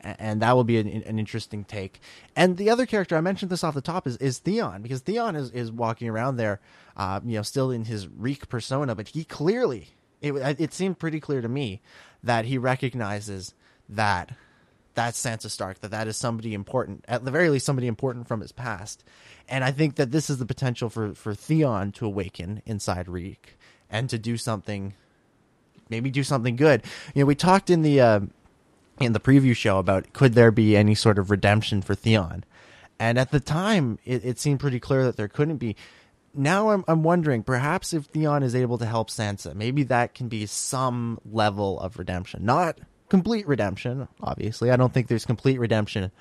and that will be an, an interesting take. And the other character I mentioned this off the top is, is Theon because Theon is, is walking around there, uh, you know, still in his Reek persona, but he clearly it it seemed pretty clear to me that he recognizes that that's Sansa Stark, that that is somebody important, at the very least, somebody important from his past. And I think that this is the potential for, for Theon to awaken inside Reek and to do something, maybe do something good. You know, we talked in the uh, in the preview show about could there be any sort of redemption for Theon, and at the time it, it seemed pretty clear that there couldn't be. Now I'm I'm wondering perhaps if Theon is able to help Sansa, maybe that can be some level of redemption, not complete redemption. Obviously, I don't think there's complete redemption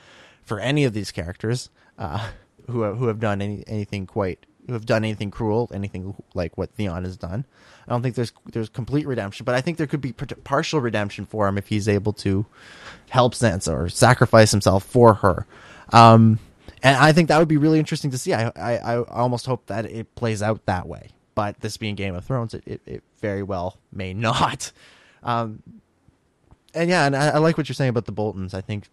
for any of these characters uh, who who have done any, anything quite who have done anything cruel, anything like what Theon has done. I don't think there's there's complete redemption, but I think there could be partial redemption for him if he's able to help Sansa or sacrifice himself for her. Um, and I think that would be really interesting to see. I, I, I almost hope that it plays out that way. But this being Game of Thrones, it, it, it very well may not. Um, and yeah, and I, I, like what you're saying about the Boltons. I think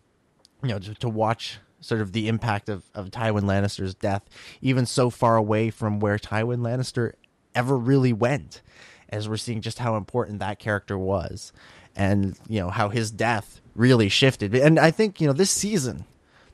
you know to, to watch sort of the impact of, of Tywin Lannister's death, even so far away from where Tywin Lannister ever really went, as we're seeing just how important that character was, and you know how his death really shifted. And I think you know this season,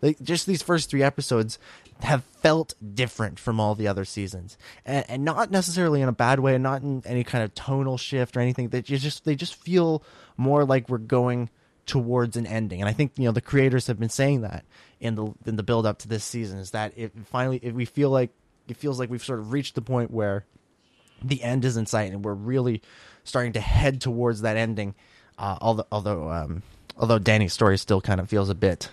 like just these first three episodes, have felt different from all the other seasons, and, and not necessarily in a bad way, and not in any kind of tonal shift or anything. That you just they just feel more like we're going towards an ending. And I think you know the creators have been saying that in the in the build up to this season is that it finally we feel like it feels like we've sort of reached the point where the end is in sight and we're really starting to head towards that ending. Uh, although although um, although Dany's story still kind of feels a bit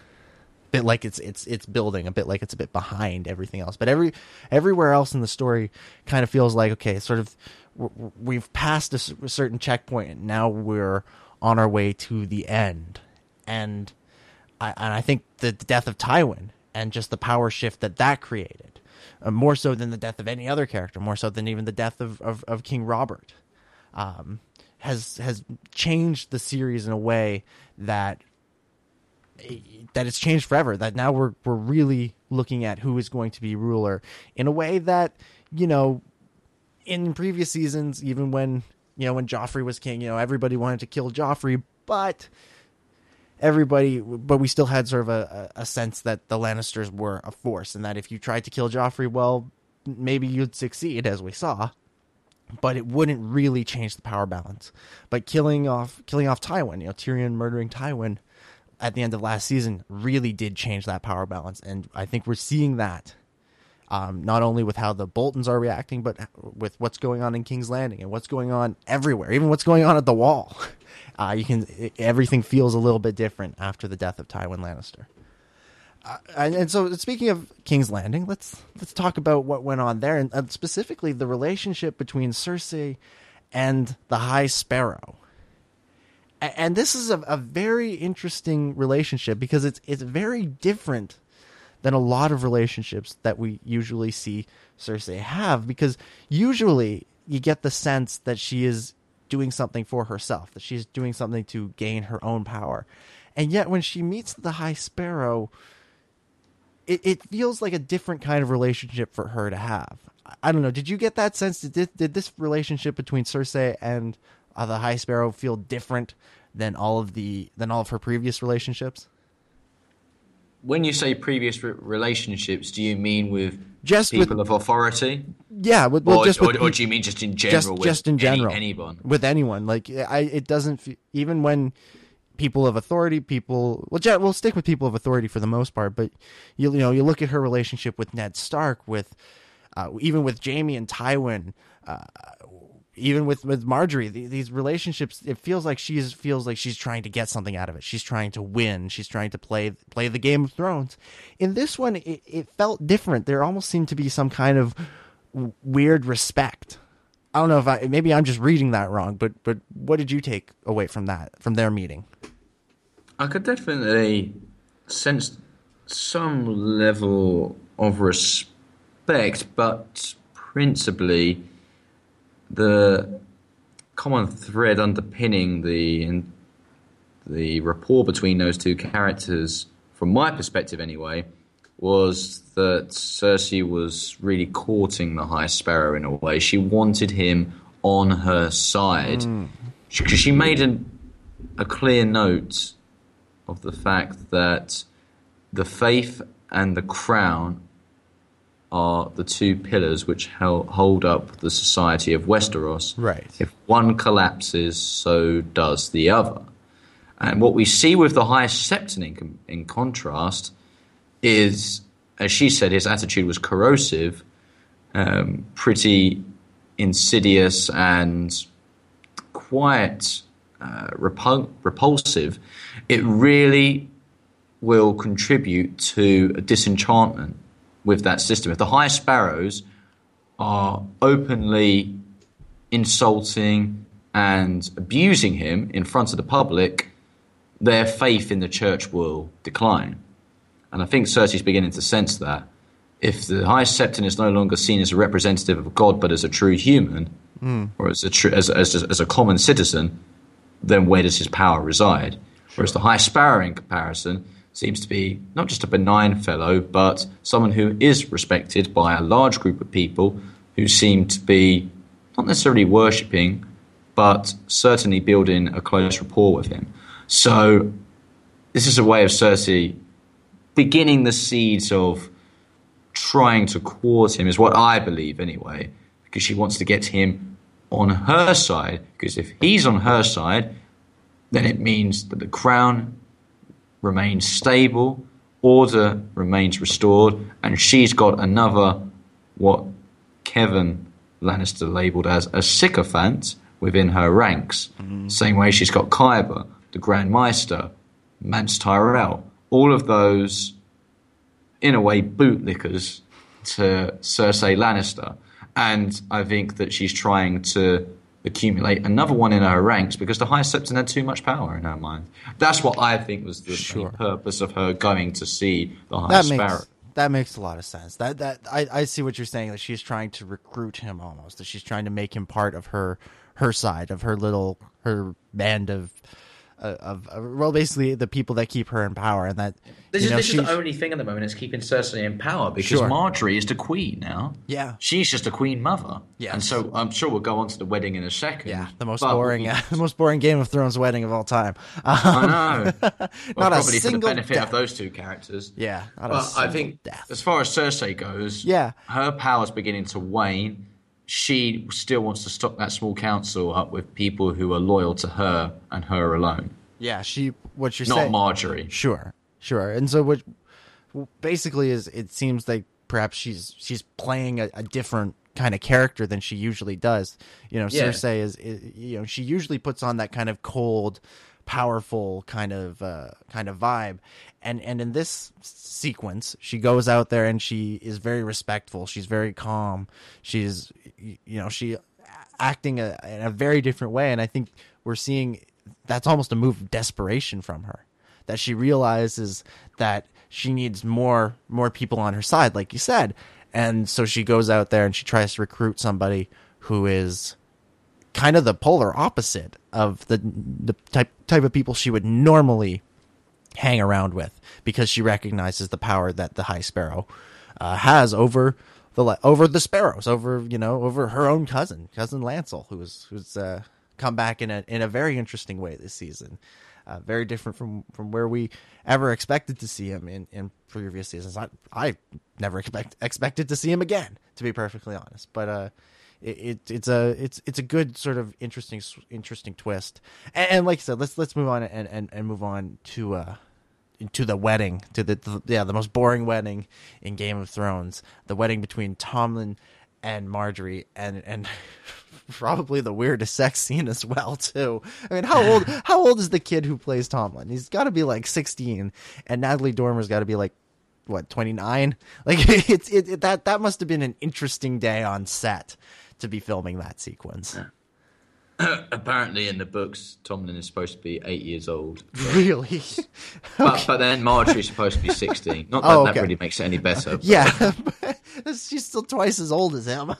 bit like it's it's it's building a bit like it's a bit behind everything else but every everywhere else in the story kind of feels like okay sort of we've passed a certain checkpoint and now we're on our way to the end and I, and I think the death of Tywin and just the power shift that that created uh, more so than the death of any other character more so than even the death of of, of King Robert um, has has changed the series in a way that that it's changed forever. That now we're we're really looking at who is going to be ruler in a way that you know in previous seasons, even when you know when Joffrey was king, you know everybody wanted to kill Joffrey, but everybody, but we still had sort of a, a sense that the Lannisters were a force, and that if you tried to kill Joffrey, well, maybe you'd succeed, as we saw but it wouldn't really change the power balance. But killing off killing off Tywin, you know, Tyrion murdering Tywin at the end of last season really did change that power balance, and I think we're seeing that. Um, not only with how the Boltons are reacting, but with what's going on in King's Landing and what's going on everywhere, even what's going on at the Wall. *laughs* Uh, you can everything feels a little bit different after the death of Tywin Lannister. Uh, and, and, so, speaking of King's Landing, let's let's talk about what went on there, and uh, specifically the relationship between Cersei and the High Sparrow and this is a, a very interesting relationship because it's it's very different than a lot of relationships that we usually see Cersei have because usually you get the sense that she is doing something for herself, that she's doing something to gain her own power. And yet when she meets the High Sparrow, it, it feels like a different kind of relationship for her to have. I don't know. Did you get that sense? Did, did this relationship between Cersei and uh, the High Sparrow feel different than all of the than all of her previous relationships? When you say previous re- relationships, do you mean with just people with, of authority? Yeah, with, well, or, just with, or, or, do you mean just in general? Just, just in general, any, anyone with anyone. Like I, it doesn't even when people of authority, people. Well, we'll stick with people of authority for the most part, but you, you know, you look at her relationship with Ned Stark, with uh, even with Jaime and Tywin, uh, even with with Margaery, the, these relationships, it feels like she's feels like she's trying to get something out of it. She's trying to win. She's trying to play play the Game of Thrones. In this one, it, it felt different. There almost seemed to be some kind of weird respect. I don't know if I maybe I'm just reading that wrong, but but what did you take away from that from their meeting? I could definitely sense some level of respect, but principally the common thread underpinning the the rapport between those two characters, from my perspective anyway, was that Cersei was really courting the High Sparrow in a way. She wanted him on her side because mm. she, she made an, a clear note of the fact that the faith and the crown are the two pillars which hold up the society of Westeros. Right. If one collapses, so does the other. And what we see with the High Septon, in, in contrast, is, as she said, his attitude was corrosive, um, pretty insidious, and quite uh, repul- repulsive. It really will contribute to a disenchantment with that system. If the high sparrows are openly insulting and abusing him in front of the public, their faith in the church will decline. and I think Cersei's beginning to sense that. If the High Septon is no longer seen as a representative of God, but as a true human, hmm. or as a true as, as as a common citizen, then where does his power reside? Whereas the High Sparrow, in comparison, seems to be not just a benign fellow, but someone who is respected by a large group of people who seem to be not necessarily worshipping, but certainly building a close rapport with him. So, this is a way of Cersei beginning the seeds of trying to court him, is what I believe anyway, because she wants to get him on her side. Because if he's on her side, then it means that the crown remains stable, order remains restored, and she's got another what Kevan Lannister labelled as a sycophant within her ranks. Mm-hmm. Same way she's got Kyber, the Grand Maester, Mace Tyrell, all of those, in a way, bootlickers to Cersei Lannister. And I think that she's trying to accumulate another one in her ranks because the High Septon had too much power in her mind. That's what I think was the Sure. purpose of her going to see the High that Sparrow. makes that makes a lot of sense. That that I, I see what you're saying. That she's trying to recruit him almost. That she's trying to make him part of her her side of her little her band of Uh, of, of well, basically the people that keep her in power, and that This, is, know, this is the only thing at the moment that's keeping Cersei in power because Sure. Margaery is the queen now. Yeah. She's just a queen mother. Yes. And so I'm sure we'll go on to the wedding in a second. yeah the most boring we- *laughs* the most boring Game of Thrones wedding of all time. I know. Um, well, *laughs* Not a probably for the benefit death. of those two characters. Yeah, not But I think death. as far as Cersei goes, Yeah. her power's beginning to wane. She still wants to stock that small council up with people who are loyal to her and her alone, yeah, she what you're not saying. Margaery. Sure, sure. And so what basically is it seems like perhaps she's she's playing a, a different kind of character than she usually does. You know, Yeah. Cersei is, is you know she usually puts on that kind of cold, powerful kind of uh, kind of vibe, and and in this sequence she goes out there and she is very respectful. She's very calm. She's you know she acting a, in a very different way, and I think we're seeing that's almost a move of desperation from her that she realizes that she needs more more people on her side like you said. And so she goes out there and she tries to recruit somebody who is kind of the polar opposite of the the type type of people she would normally hang around with because she recognizes the power that the high sparrow uh, has over the over the sparrows over you know over her own cousin cousin Lancel who's who's uh, come back in a in a very interesting way this season. Uh, very different from from where we ever expected to see him in in previous seasons. I I never expect expected to see him again to be perfectly honest. But uh it, it it's a it's it's a good sort of interesting interesting twist. And, and like I said let's let's move on and and, and move on to uh to the wedding to the, the yeah the most boring wedding in Game of Thrones the wedding between Tommen and Margaery and and *laughs* probably the weirdest sex scene as well too. I mean how old *laughs* how old is the kid who plays Tommen? He's got to be like 16 and Natalie Dormer's got to be like what 29 *laughs* like it's it, it that that must have been an interesting day on set to be filming that sequence *coughs* Apparently, in the books, Tommen is supposed to be eight years old. really *laughs* But, *laughs* but then Margaery's supposed to be 16. Not that Oh, that really makes it any better. but- Yeah, *laughs* she's still twice as old as him.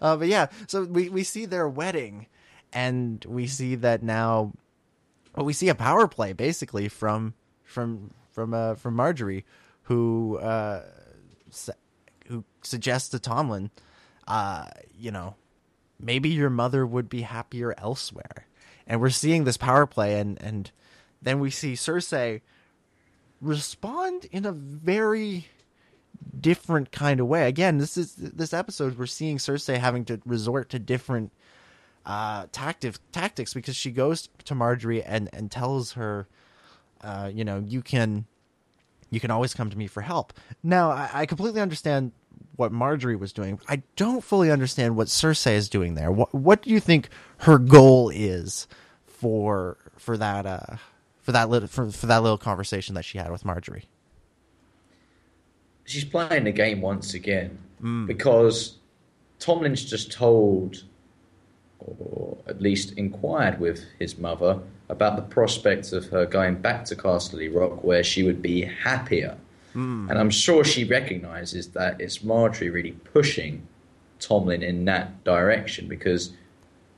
uh, but yeah, so we we see their wedding, and we see that now. Well, we see a power play basically from from from uh, from Margaery, who uh, su- who suggests to Tommen, uh, you know, maybe your mother would be happier elsewhere. And we're seeing this power play, and and then we see Cersei respond in a very different kind of way. Again, this is this episode we're seeing Cersei having to resort to different uh tactic tactics because she goes to Margaery and and tells her uh you know you can you can always come to me for help. Now, I, I completely understand what Margaery was doing. I don't fully understand what Cersei is doing there. What what do you think her goal is for for that uh for that little for, for that little conversation that she had with Margaery? she's playing the game once again because Tommen's just told, or at least inquired with his mother, about the prospect of her going back to Casterly Rock where she would be happier. Mm. And I'm sure she recognizes that it's Margaery really pushing Tommen in that direction because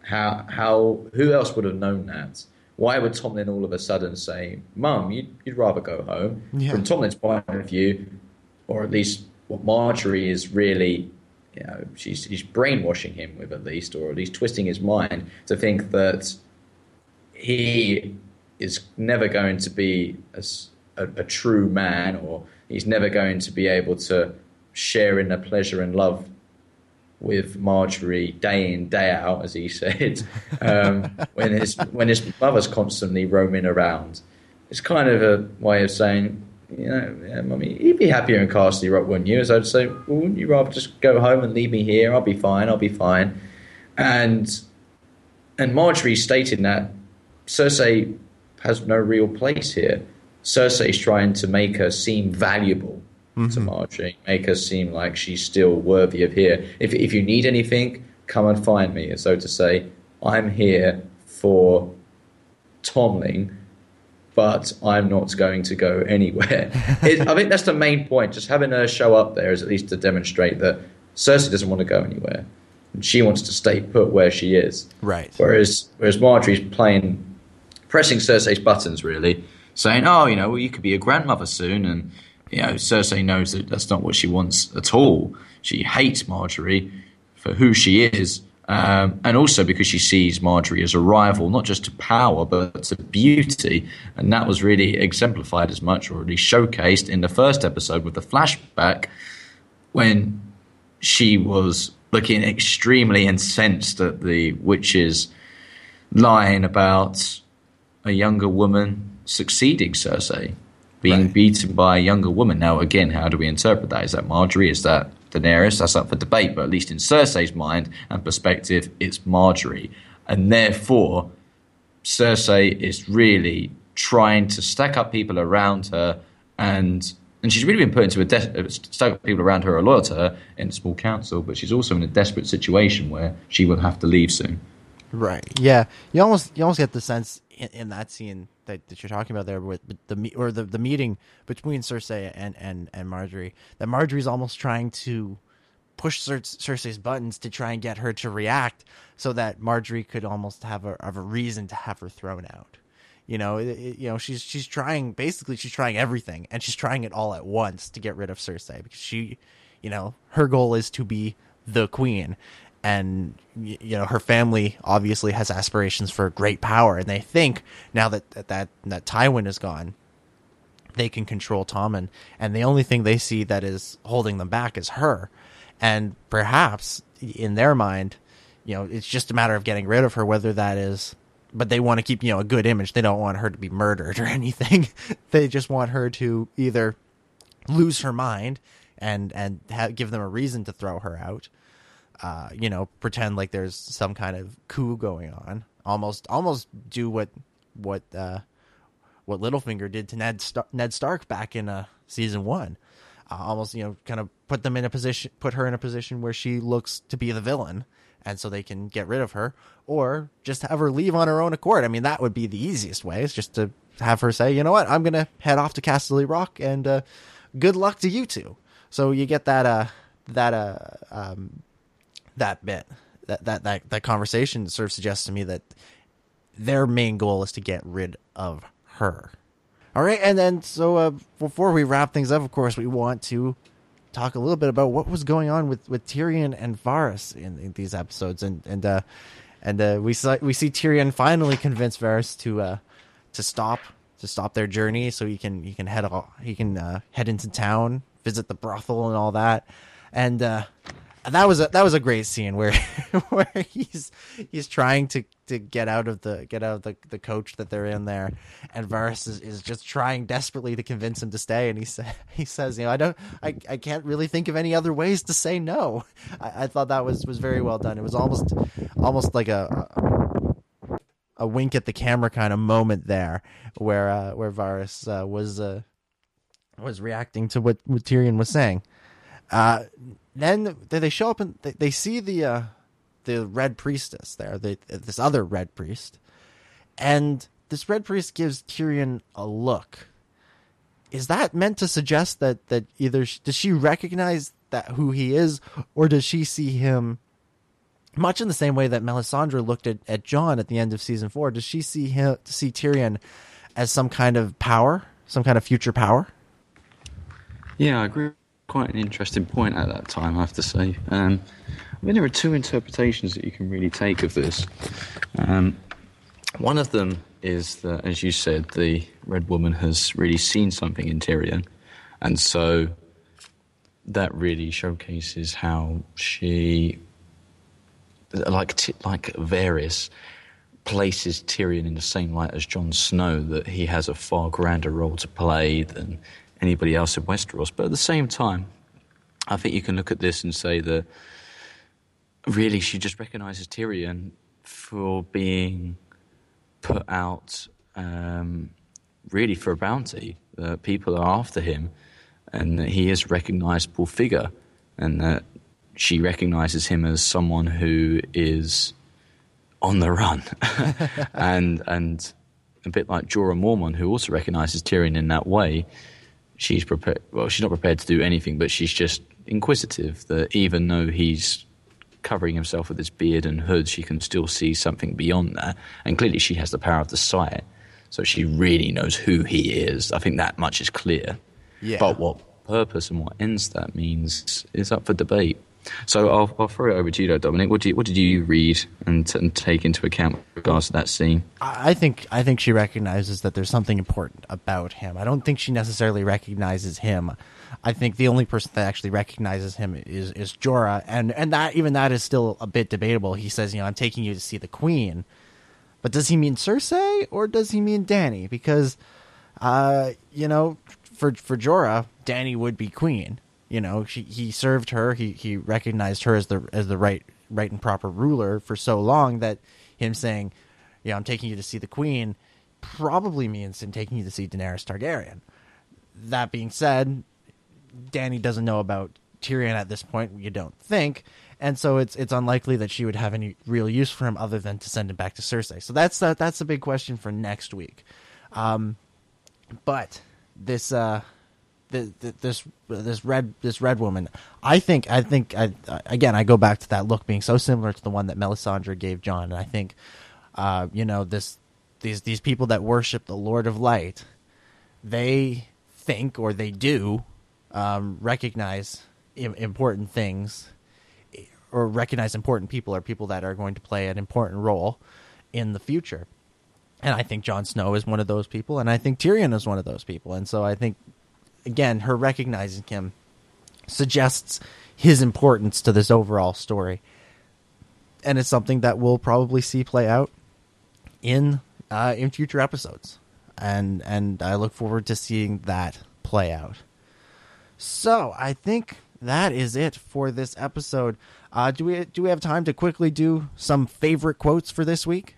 how how who else would have known that? Why would Tommen all of a sudden say, "Mum, you'd, you'd rather go home"? Yeah. From Tommen's point of view, or at least what Margaery is really, you know, she's she's brainwashing him with at least, or at least twisting his mind to think that he is never going to be a true man, or he's never going to be able to share in the pleasure and love with Margaery day in day out, as he *laughs* said, um, when his when his mother's constantly roaming around. It's kind of a way of saying, you know, yeah, mummy, you'd be happier in Casterly Rock, wouldn't you? As I'd say, well, wouldn't you rather just go home and leave me here? I'll be fine. I'll be fine. And and Margaery stated that Cersei has no real place here. Cersei's trying to make her seem valuable to mm-hmm. Margaery, make her seem like she's still worthy of here. If if you need anything, come and find me. So to say, I'm here for Tommen, but I'm not going to go *laughs* anywhere. It, I think that's the main point. Just having her show up there is at least to demonstrate that Cersei doesn't want to go anywhere. And she wants to stay put where she is. Right. Whereas whereas Margaery's playing pressing Cersei's buttons really, saying, "Oh, you know, well, you could be a grandmother soon," and you know, Cersei knows that that's not what she wants at all. She hates Margaery for who she is, um, and also because she sees Margaery as a rival, not just to power but to beauty, and that was really exemplified as much, or at least showcased in the first episode with the flashback when she was looking extremely incensed at the witch's line about a younger woman succeeding Cersei, being Right. beaten by a younger woman. Now, again, how do we interpret that? Is that Margaery? Is that Daenerys? That's up for debate, but at least in Cersei's mind and perspective, it's Margaery. And therefore, Cersei is really trying to stack up people around her, and and she's really been put into a de- uh, stack up people around her are loyal to her in a small council. But she's also in a desperate situation where she will have to leave soon. Right. Yeah. You almost you almost get the sense in, in that scene that, that you're talking about there with, with the or the the meeting between Cersei and and and Margaery that Margaery's almost trying to push Cer- Cersei's buttons to try and get her to react so that Margaery could almost have a have a reason to have her thrown out. You know, it, it- you know she's she's trying basically she's trying everything and she's trying it all at once to get rid of Cersei because she, you know, her goal is to be the queen and you know her family obviously has aspirations for great power and they think now that that that, Tywin is gone they can control Tommen, and the only thing they see that is holding them back is her. And perhaps in their mind, you know, it's just a matter of getting rid of her, whether that is. But they want to keep, you know, a good image. They don't want her to be murdered *laughs* or anything. they just want her to either lose her mind and and ha- give them a reason to throw her out. Uh, you know, pretend like there's some kind of coup going on. Almost, almost do what what uh, what Littlefinger did to Ned Star- Ned Stark back in uh, season one. Uh, almost, you know, kind of put them in a position, put her in a position where she looks to be the villain, and so they can get rid of her, or just have her leave on her own accord. I mean, that would be the easiest way. Is just to have her say, you know what, I'm gonna head off to Casterly Rock, and uh, good luck to you two. So you get that uh that uh um that bit that that that that conversation sort of suggests to me that their main goal is to get rid of her. All right, and then so uh, before we wrap things up, of course, we want to talk a little bit about what was going on with, with Tyrion and Varys in, in these episodes, and and uh, and uh, we saw, we see Tyrion finally convince Varys to uh, to stop to stop their journey, so he can he can head off, he can uh, head into town, visit the brothel, and all that, and. That was a that was a great scene where *laughs* where he's he's trying to to get out of the get out of the, the coach that they're in there. And Varys is, is just trying desperately to convince him to stay. And he sa- *laughs* he says you know I don't I, I can't really think of any other ways to say no. *laughs* I, I thought that was was very well done. It was almost almost like a, a a wink at the camera kind of moment there where uh, where Varys uh, was uh, was reacting to what, what Tyrion was saying. Uh, then they show up and they, see the uh, the red priestess there, the, this other red priest, and this red priest gives Tyrion a look. Is that meant to suggest that that either sh- does she recognize that who he is, or does she see him much in the same way that Melisandre looked at, at Jon at the end of season four? Does she see him see Tyrion as some kind of power, some kind of future power? Yeah, I agree. Quite an interesting point at that time, I have to say. Um, I mean, there are two interpretations that you can really take of this. Um, one of them is that, as you said, the Red Woman has really seen something in Tyrion, and so that really showcases how she, like like Varys, places Tyrion in the same light as Jon Snow. That he has a far grander role to play than anybody else in Westeros. But at the same time, I think you can look at this and say that really she just recognizes Tyrion for being put out um, really for a bounty. That people are after him, and that he is a recognizable figure, and that she recognizes him as someone who is on the run, *laughs* and and a bit like Jorah Mormont, who also recognizes Tyrion in that way. She's prepared. Well, she's not prepared to do anything, but she's just inquisitive. That even though he's covering himself with his beard and hood, she can still see something beyond that. And clearly, she has the power of the sight, so she really knows who he is. I think that much is clear. Yeah. But what purpose and what ends that means is up for debate. So I'll, I'll throw it over to you, Dominic. What, do you, what did you read and, and take into account with regards to that scene? I I think I think she recognizes that there's something important about him. I don't think she necessarily recognizes him. I think the only person that actually recognizes him is is Jorah, and and that even that is still a bit debatable. He says, you know, I'm taking you to see the queen, but does he mean Cersei or does he mean Dany? Because, uh, you know, for for Jorah, Dany would be queen. You know, she, he served her. He he recognized her as the as the right right and proper ruler for so long that him saying, "Yeah, I'm taking you to see the queen," probably means him taking you to see Daenerys Targaryen. That being said, Dany doesn't know about Tyrion at this point. You don't think, and so it's it's unlikely that she would have any real use for him other than to send him back to Cersei. So that's uh, that's a big question for next week. Um, but this uh, this this red this red woman, I think I think I, again I go back to that look being so similar to the one that Melisandre gave Jon, and I think uh, you know this these these people that worship the Lord of Light, they think or they do um, recognize Im- important things or recognize important people or people that are going to play an important role in the future. And I think Jon Snow is one of those people, and I think Tyrion is one of those people. And so I think, again, her recognizing him suggests his importance to this overall story. And it's something that we'll probably see play out in uh, in future episodes. And and I look forward to seeing that play out. So I think that is it for this episode. Uh, do we do we have time to quickly do some favorite quotes for this week?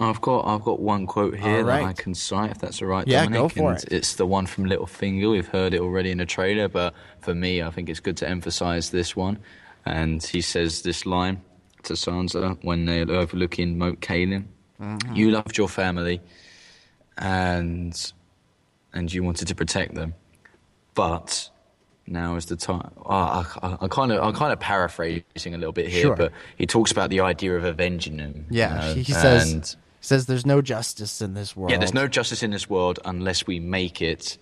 I've got I've got one quote here All that I can cite if that's all right, Yeah, Dominic. go for and it. It's the one from Littlefinger. We've heard it already in the trailer, but for me, I think it's good to emphasise this one. And he says this line to Sansa when they're overlooking Moat Cailin. Mm-hmm. You loved your family, and and you wanted to protect them, but now is the time. Oh, I, I kind of I'm kind of paraphrasing a little bit here, Sure. but he talks about the idea of avenging them. you Yeah, know, he, he says and- says there's no justice in this world. yeah, there's no justice in this world unless we make it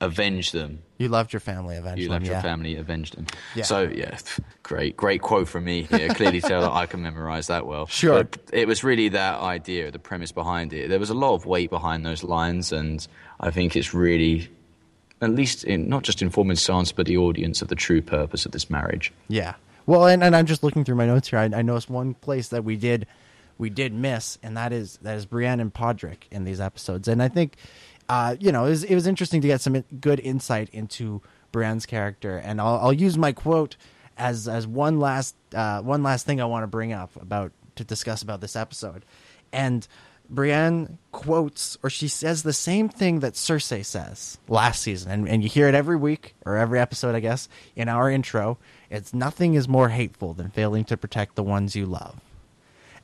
avenge them. You loved your family eventually. You loved yeah. your family, avenge them. Yeah. So yeah, great, great quote from me here. Clearly tell that I can memorize that well. *laughs* Sure. But it was really that idea, the premise behind it. There was a lot of weight behind those lines, and I think it's really, at least in not just informing Sansa, but the audience of the true purpose of this marriage. Yeah. Well, and, and I'm just looking through my notes here. I, I noticed one place that we did we did miss, and that is that is Brienne and Podrick in these episodes. And I think, uh, you know, it was, it was interesting to get some good insight into Brienne's character. And I'll, I'll use my quote as as one last uh, one last thing I want to bring up about to discuss about this episode. And Brienne quotes or she says the same thing that Cersei says last season, and, and you hear it every week or every episode, I guess, in our intro. It's nothing is more hateful than failing to protect the ones you love.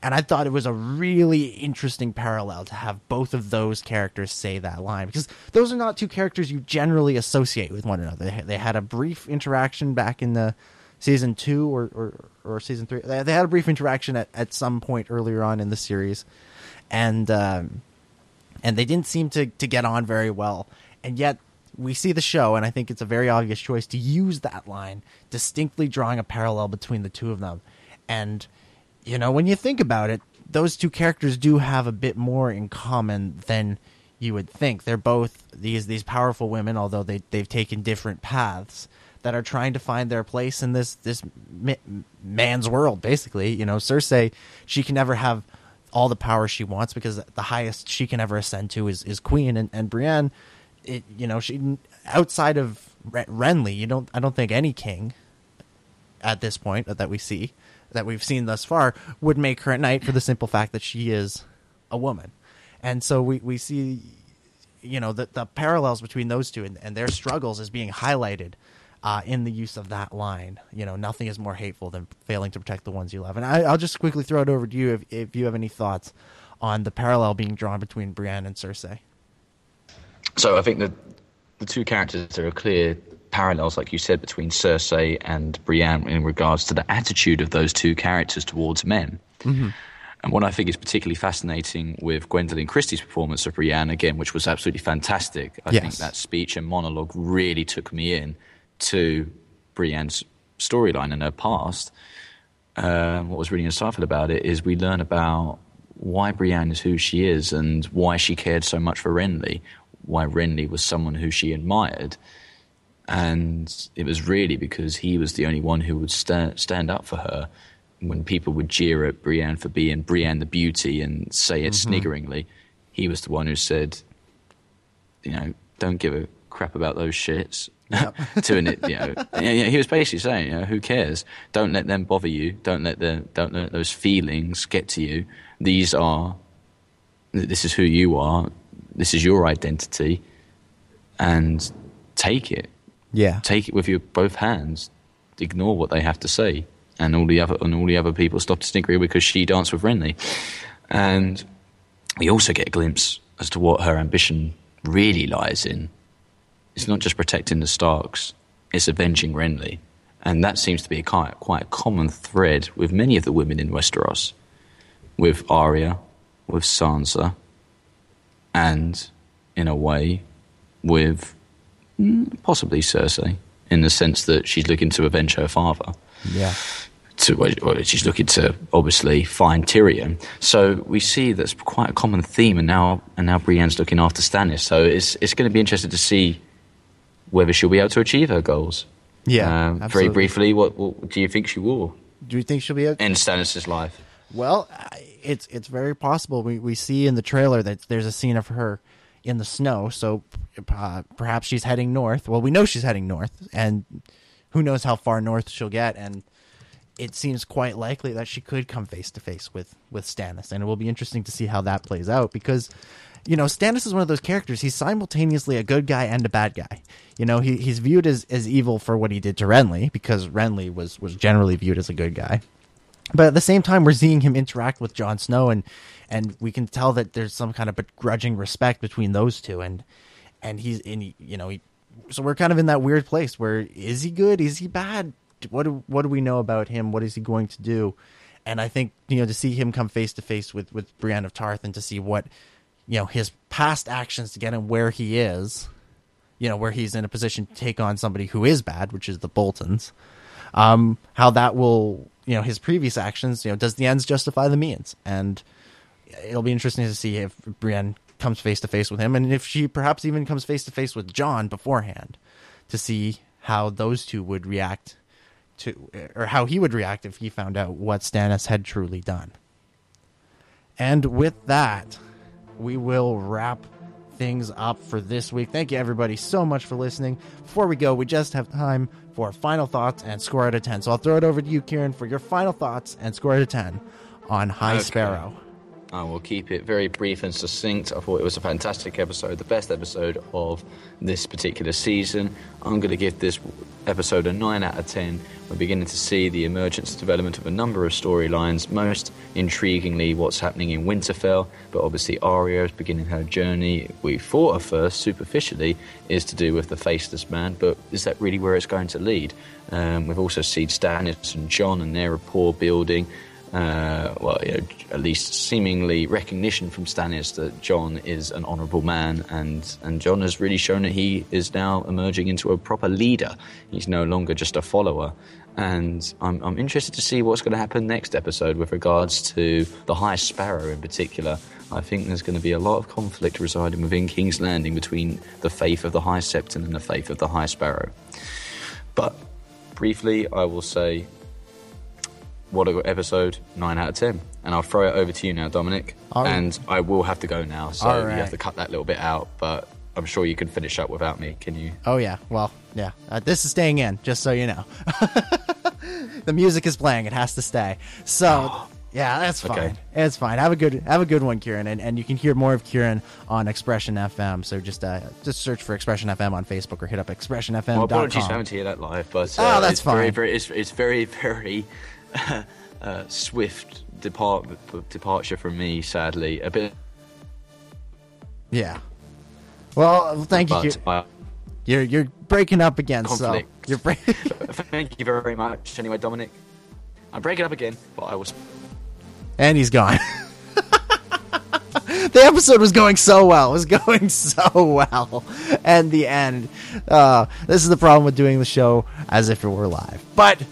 And I thought it was a really interesting parallel to have both of those characters say that line because those are not two characters you generally associate with one another. They, they had a brief interaction back in the season two or, or, or season three. They, they had a brief interaction at, at some point earlier on in the series, and um, and they didn't seem to, to get on very well. And yet we see the show, and I think it's a very obvious choice to use that line, distinctly drawing a parallel between the two of them. And you know, when you think about it, those two characters do have a bit more in common than you would think. They're both these these powerful women, although they they've taken different paths that are trying to find their place in this this man's world. Basically, you know, Cersei, she can never have all the power she wants because the highest she can ever ascend to is is queen, and and Brienne, it you know she outside of Renly, you don't I don't think any king at this point that we see that we've seen thus far would make her a knight for the simple fact that she is a woman. And so we, we see, you know, the, the parallels between those two and, and their struggles is being highlighted uh, in the use of that line. You know, nothing is more hateful than failing to protect the ones you love. And I, will just quickly throw it over to you if, if you have any thoughts on the parallel being drawn between Brienne and Cersei. So I think that the two characters are a clear parallels, like you said, between Cersei and Brienne in regards to the attitude of those two characters towards men. Mm-hmm. And what I think is particularly fascinating with Gwendoline Christie's performance of Brienne, again, which was absolutely fantastic. I yes. think that speech and monologue really took me in to Brienne's storyline and her past. Uh, what was really insightful about it is we learn about why Brienne is who she is and why she cared so much for Renly, why Renly was someone who she admired and it was really because he was the only one who would stand stand up for her when people would jeer at Brienne for being Brienne the beauty and say it mm-hmm. sniggeringly. He was the one who said, you know, don't give a crap about those shits. Yep. *laughs* to an, you know, he was basically saying, you know, who cares? Don't let them bother you. Don't let the don't let those feelings get to you. These are, this is who you are. This is your identity, and take it. Yeah. Take it with your both hands. Ignore what they have to say. And all the other and all the other people stop to snigger because she danced with Renly. And we also get a glimpse as to what her ambition really lies in. It's not just protecting the Starks, it's avenging Renly. And that seems to be a quite, quite a common thread with many of the women in Westeros. With Arya, with Sansa, and in a way, with possibly Cersei, in the sense that she's looking to avenge her father. Yeah. To, well, she's looking to obviously find Tyrion. So we see that's quite a common theme, and now and now Brienne's looking after Stannis. So it's it's going to be interesting to see whether she'll be able to achieve her goals. Yeah. Um, very briefly, what, what, do you think she will? Do you think she'll be able in Stannis's life? Well, it's it's very possible. We we see in the trailer that there's a scene of her in the snow. So uh, perhaps she's heading north. Well, we know she's heading north, and who knows how far north she'll get. And it seems quite likely that she could come face to face with with Stannis, and it will be interesting to see how that plays out because. You know, Stannis is one of those characters. He's simultaneously a good guy and a bad guy. You know, he, he's viewed as, as evil for what he did to Renly because Renly was, was generally viewed as a good guy. But at the same time, we're seeing him interact with Jon Snow, and and we can tell that there's some kind of begrudging respect between those two. And and he's in you know he so we're kind of in that weird place where is he good? Is he bad? What do, what do we know about him? What is he going to do? And i think you know to see him come face to face with with brienne of tarth and to see what you know his past actions to get him where he is you know where he's in a position to take on somebody who is bad which is the boltons um how that will you know his previous actions you know does the ends justify the means? And it'll be interesting to see if Brienne comes face to face with him, and if she perhaps even comes face to face with Jon beforehand, to see how those two would react to, or how he would react if he found out what Stannis had truly done. And with that, we will wrap things up for this week. Thank you, everybody, so much for listening. Before we go, we just have time for final thoughts and score out of 10. So I'll throw it over to you, Ciaran, for your final thoughts and score out of 10 on High okay. Sparrow. I will keep it very brief and succinct. I thought it was a fantastic episode, the best episode of this particular season. I'm going to give this episode a 9 out of 10. We're beginning to see the emergence and development of a number of storylines, most intriguingly, what's happening in Winterfell, but obviously Arya is beginning her journey. We thought at first, superficially, is to do with the Faceless Man, but is that really where it's going to lead? Um, we've also seen Stannis and Jon and their rapport building uh, well, you know, at least seemingly recognition from Stannis that Jon is an honourable man, and and Jon has really shown that he is now emerging into a proper leader. He's no longer just a follower, and I'm I'm interested to see what's going to happen next episode with regards to the High Sparrow in particular. I think there's going to be a lot of conflict residing within King's Landing between the faith of the High Septon and the faith of the High Sparrow. But briefly, I will say what a episode 9 out of 10 and i'll throw it over to you now dominic right. and i will have to go now so All you have to cut that little bit out but i'm sure you can finish up without me can you Oh yeah. Well, yeah. Uh, this is staying in, just so you know. *laughs* the music is playing; it has to stay. So, *gasps* yeah, that's fine. Okay. It's fine. Have a good have a good one, Ciaran, and, and you can hear more of Ciaran on Expression FM. So just uh, just search for Expression FM on Facebook or hit up expressionfm.com. well, apologies for having to hear that live but Oh, uh, that's it's very fine. very it's, it's very *laughs* very *laughs* uh, swift depart departure from me sadly a bit Yeah. Well, thank you. but Ciaran. I, You're you're breaking up again, Conflict. so you're *laughs* *laughs* thank you very much anyway dominic i'm breaking up again but i was and he's gone. the episode was going so well. It was going so well. And the end. Uh, this is the problem with doing the show as if it were live. But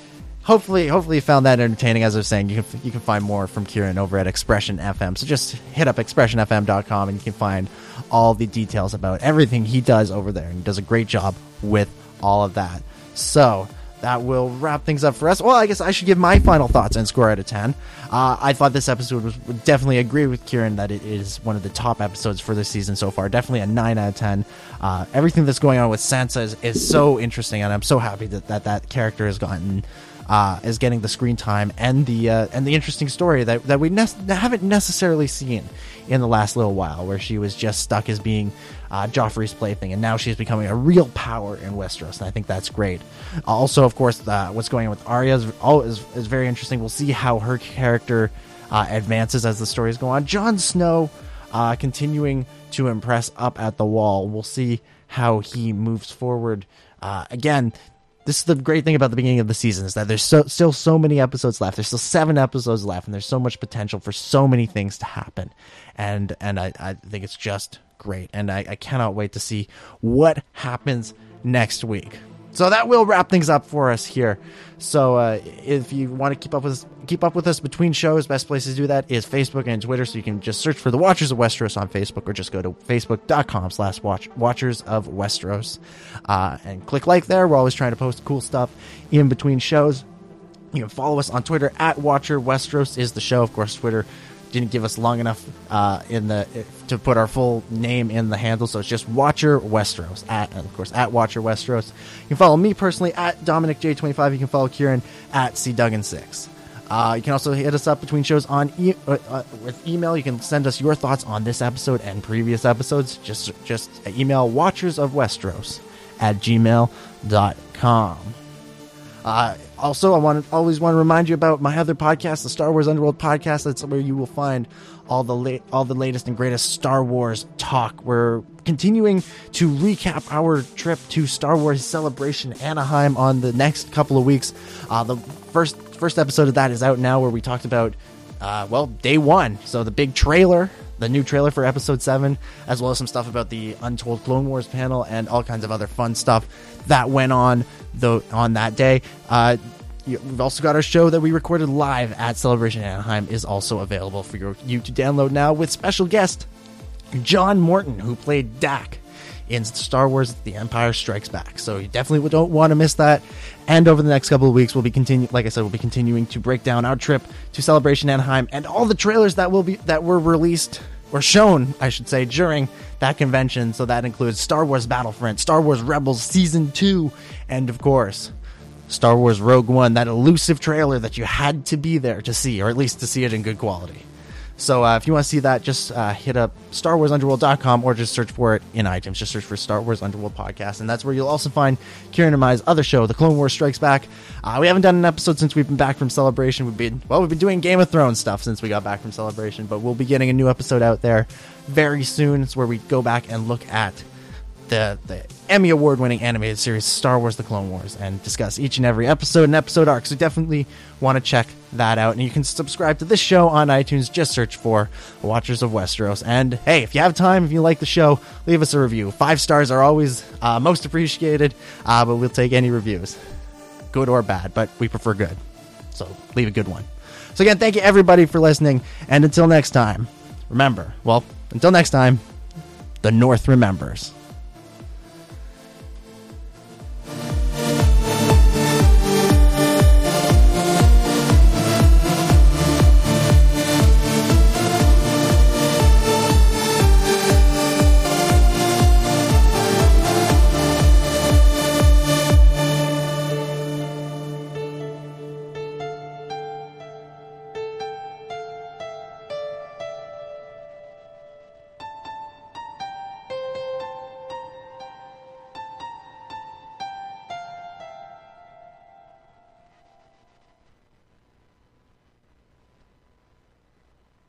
hopefully, hopefully you found that entertaining. As I was saying, you can you can find more from Ciaran over at Expression FM. So just hit up expressionfm.com and you can find all the details about everything he does over there. And he does a great job with all of that. So that will wrap things up for us. Well, I guess I should give my final thoughts and score out of 10. Uh, I thought this episode was would definitely agree with Ciaran that it is one of the top episodes for this season so far. Definitely a 9 out of 10. Uh, everything that's going on with Sansa is, is so interesting, and I'm so happy that that, that character has gotten. Uh, is getting the screen time and the uh, and the interesting story that, that we ne- haven't necessarily seen in the last little while, where she was just stuck as being uh, Joffrey's plaything, and now she's becoming a real power in Westeros, and I think that's great. Also, of course, uh, what's going on with Arya is, all is, is very interesting. We'll see how her character uh, advances as the stories go on. Jon Snow uh, continuing to impress up at the wall. We'll see how he moves forward. Uh, again, this is the great thing about the beginning of the season is that there's so, still so many episodes left. There's still seven episodes left, and there's so much potential for so many things to happen. And and I, I think it's just great, and I, I cannot wait to see what happens next week. So that will wrap things up for us here. So uh, if you want to keep up with us, keep up with us between shows, best place to do that is Facebook and Twitter. So you can just search for the Watchers of Westeros on Facebook, or just go to facebook.com slash watch Watchers of Westeros uh, and click like there. We're always trying to post cool stuff in between shows. You can follow us on Twitter at Watcher Westeros is the show. Of course, Twitter didn't give us long enough uh, in the to put our full name in the handle, so it's just Watcher Westeros at, of course, at Watcher Westeros. You can follow me personally at Dominic J25. You can follow Ciaran at C Duggan Six. Uh, you can also hit us up between shows on e- uh, uh, with email. You can send us your thoughts on this episode and previous episodes. Just just email Watchers of Westeros at gmail.com. Uh, also, I want to always want to remind you about my other podcast, the Star Wars Underworld podcast. That's where you will find all the all the latest and greatest Star Wars talk. We're continuing to recap our trip to Star Wars Celebration Anaheim on the next couple of weeks. Uh, the first first episode of that is out now, where we talked about uh, well day one, so the big trailer. The new trailer for episode 7, as well as some stuff about the Untold Clone Wars panel and all kinds of other fun stuff that went on though on that day. Uh, we've also got our show that we recorded live at Celebration Anaheim is also available for your, you to download now with special guest John Morton, who played Dak in Star Wars The Empire Strikes Back. So you definitely don't want to miss that. And over the next couple of weeks, we'll be continue like I said, we'll be continuing to break down our trip to Celebration Anaheim and all the trailers that will be that were released or shown, I should say, during that convention. So that includes Star Wars Battlefront, Star Wars Rebels Season 2, and of course, Star Wars Rogue One, that elusive trailer that you had to be there to see, or at least to see it in good quality. So uh, if you want to see that, just uh, hit up StarWarsUnderworld.com or just search for it in iTunes. Just search for Star Wars Underworld Podcast, and that's where you'll also find Ciaran and Mai's other show, The Clone Wars Strikes Back. Uh, we haven't done an episode since we've been back from Celebration. We've been well, we've been doing Game of Thrones stuff since we got back from Celebration, but we'll be getting a new episode out there very soon. It's where we go back and look at the the Emmy award winning animated series Star Wars: The Clone Wars and discuss each and every episode and episode arc. So definitely want to check that out. And you can subscribe to this show on iTunes. Just search for Watchers of Westeros. And hey, if you have time, if you like the show, leave us a review. Five stars are always uh, most appreciated, uh, but we'll take any reviews, good or bad. But we prefer good, so leave a good one. So again, thank you everybody for listening, and until next time, remember. Well, until next time, the North remembers.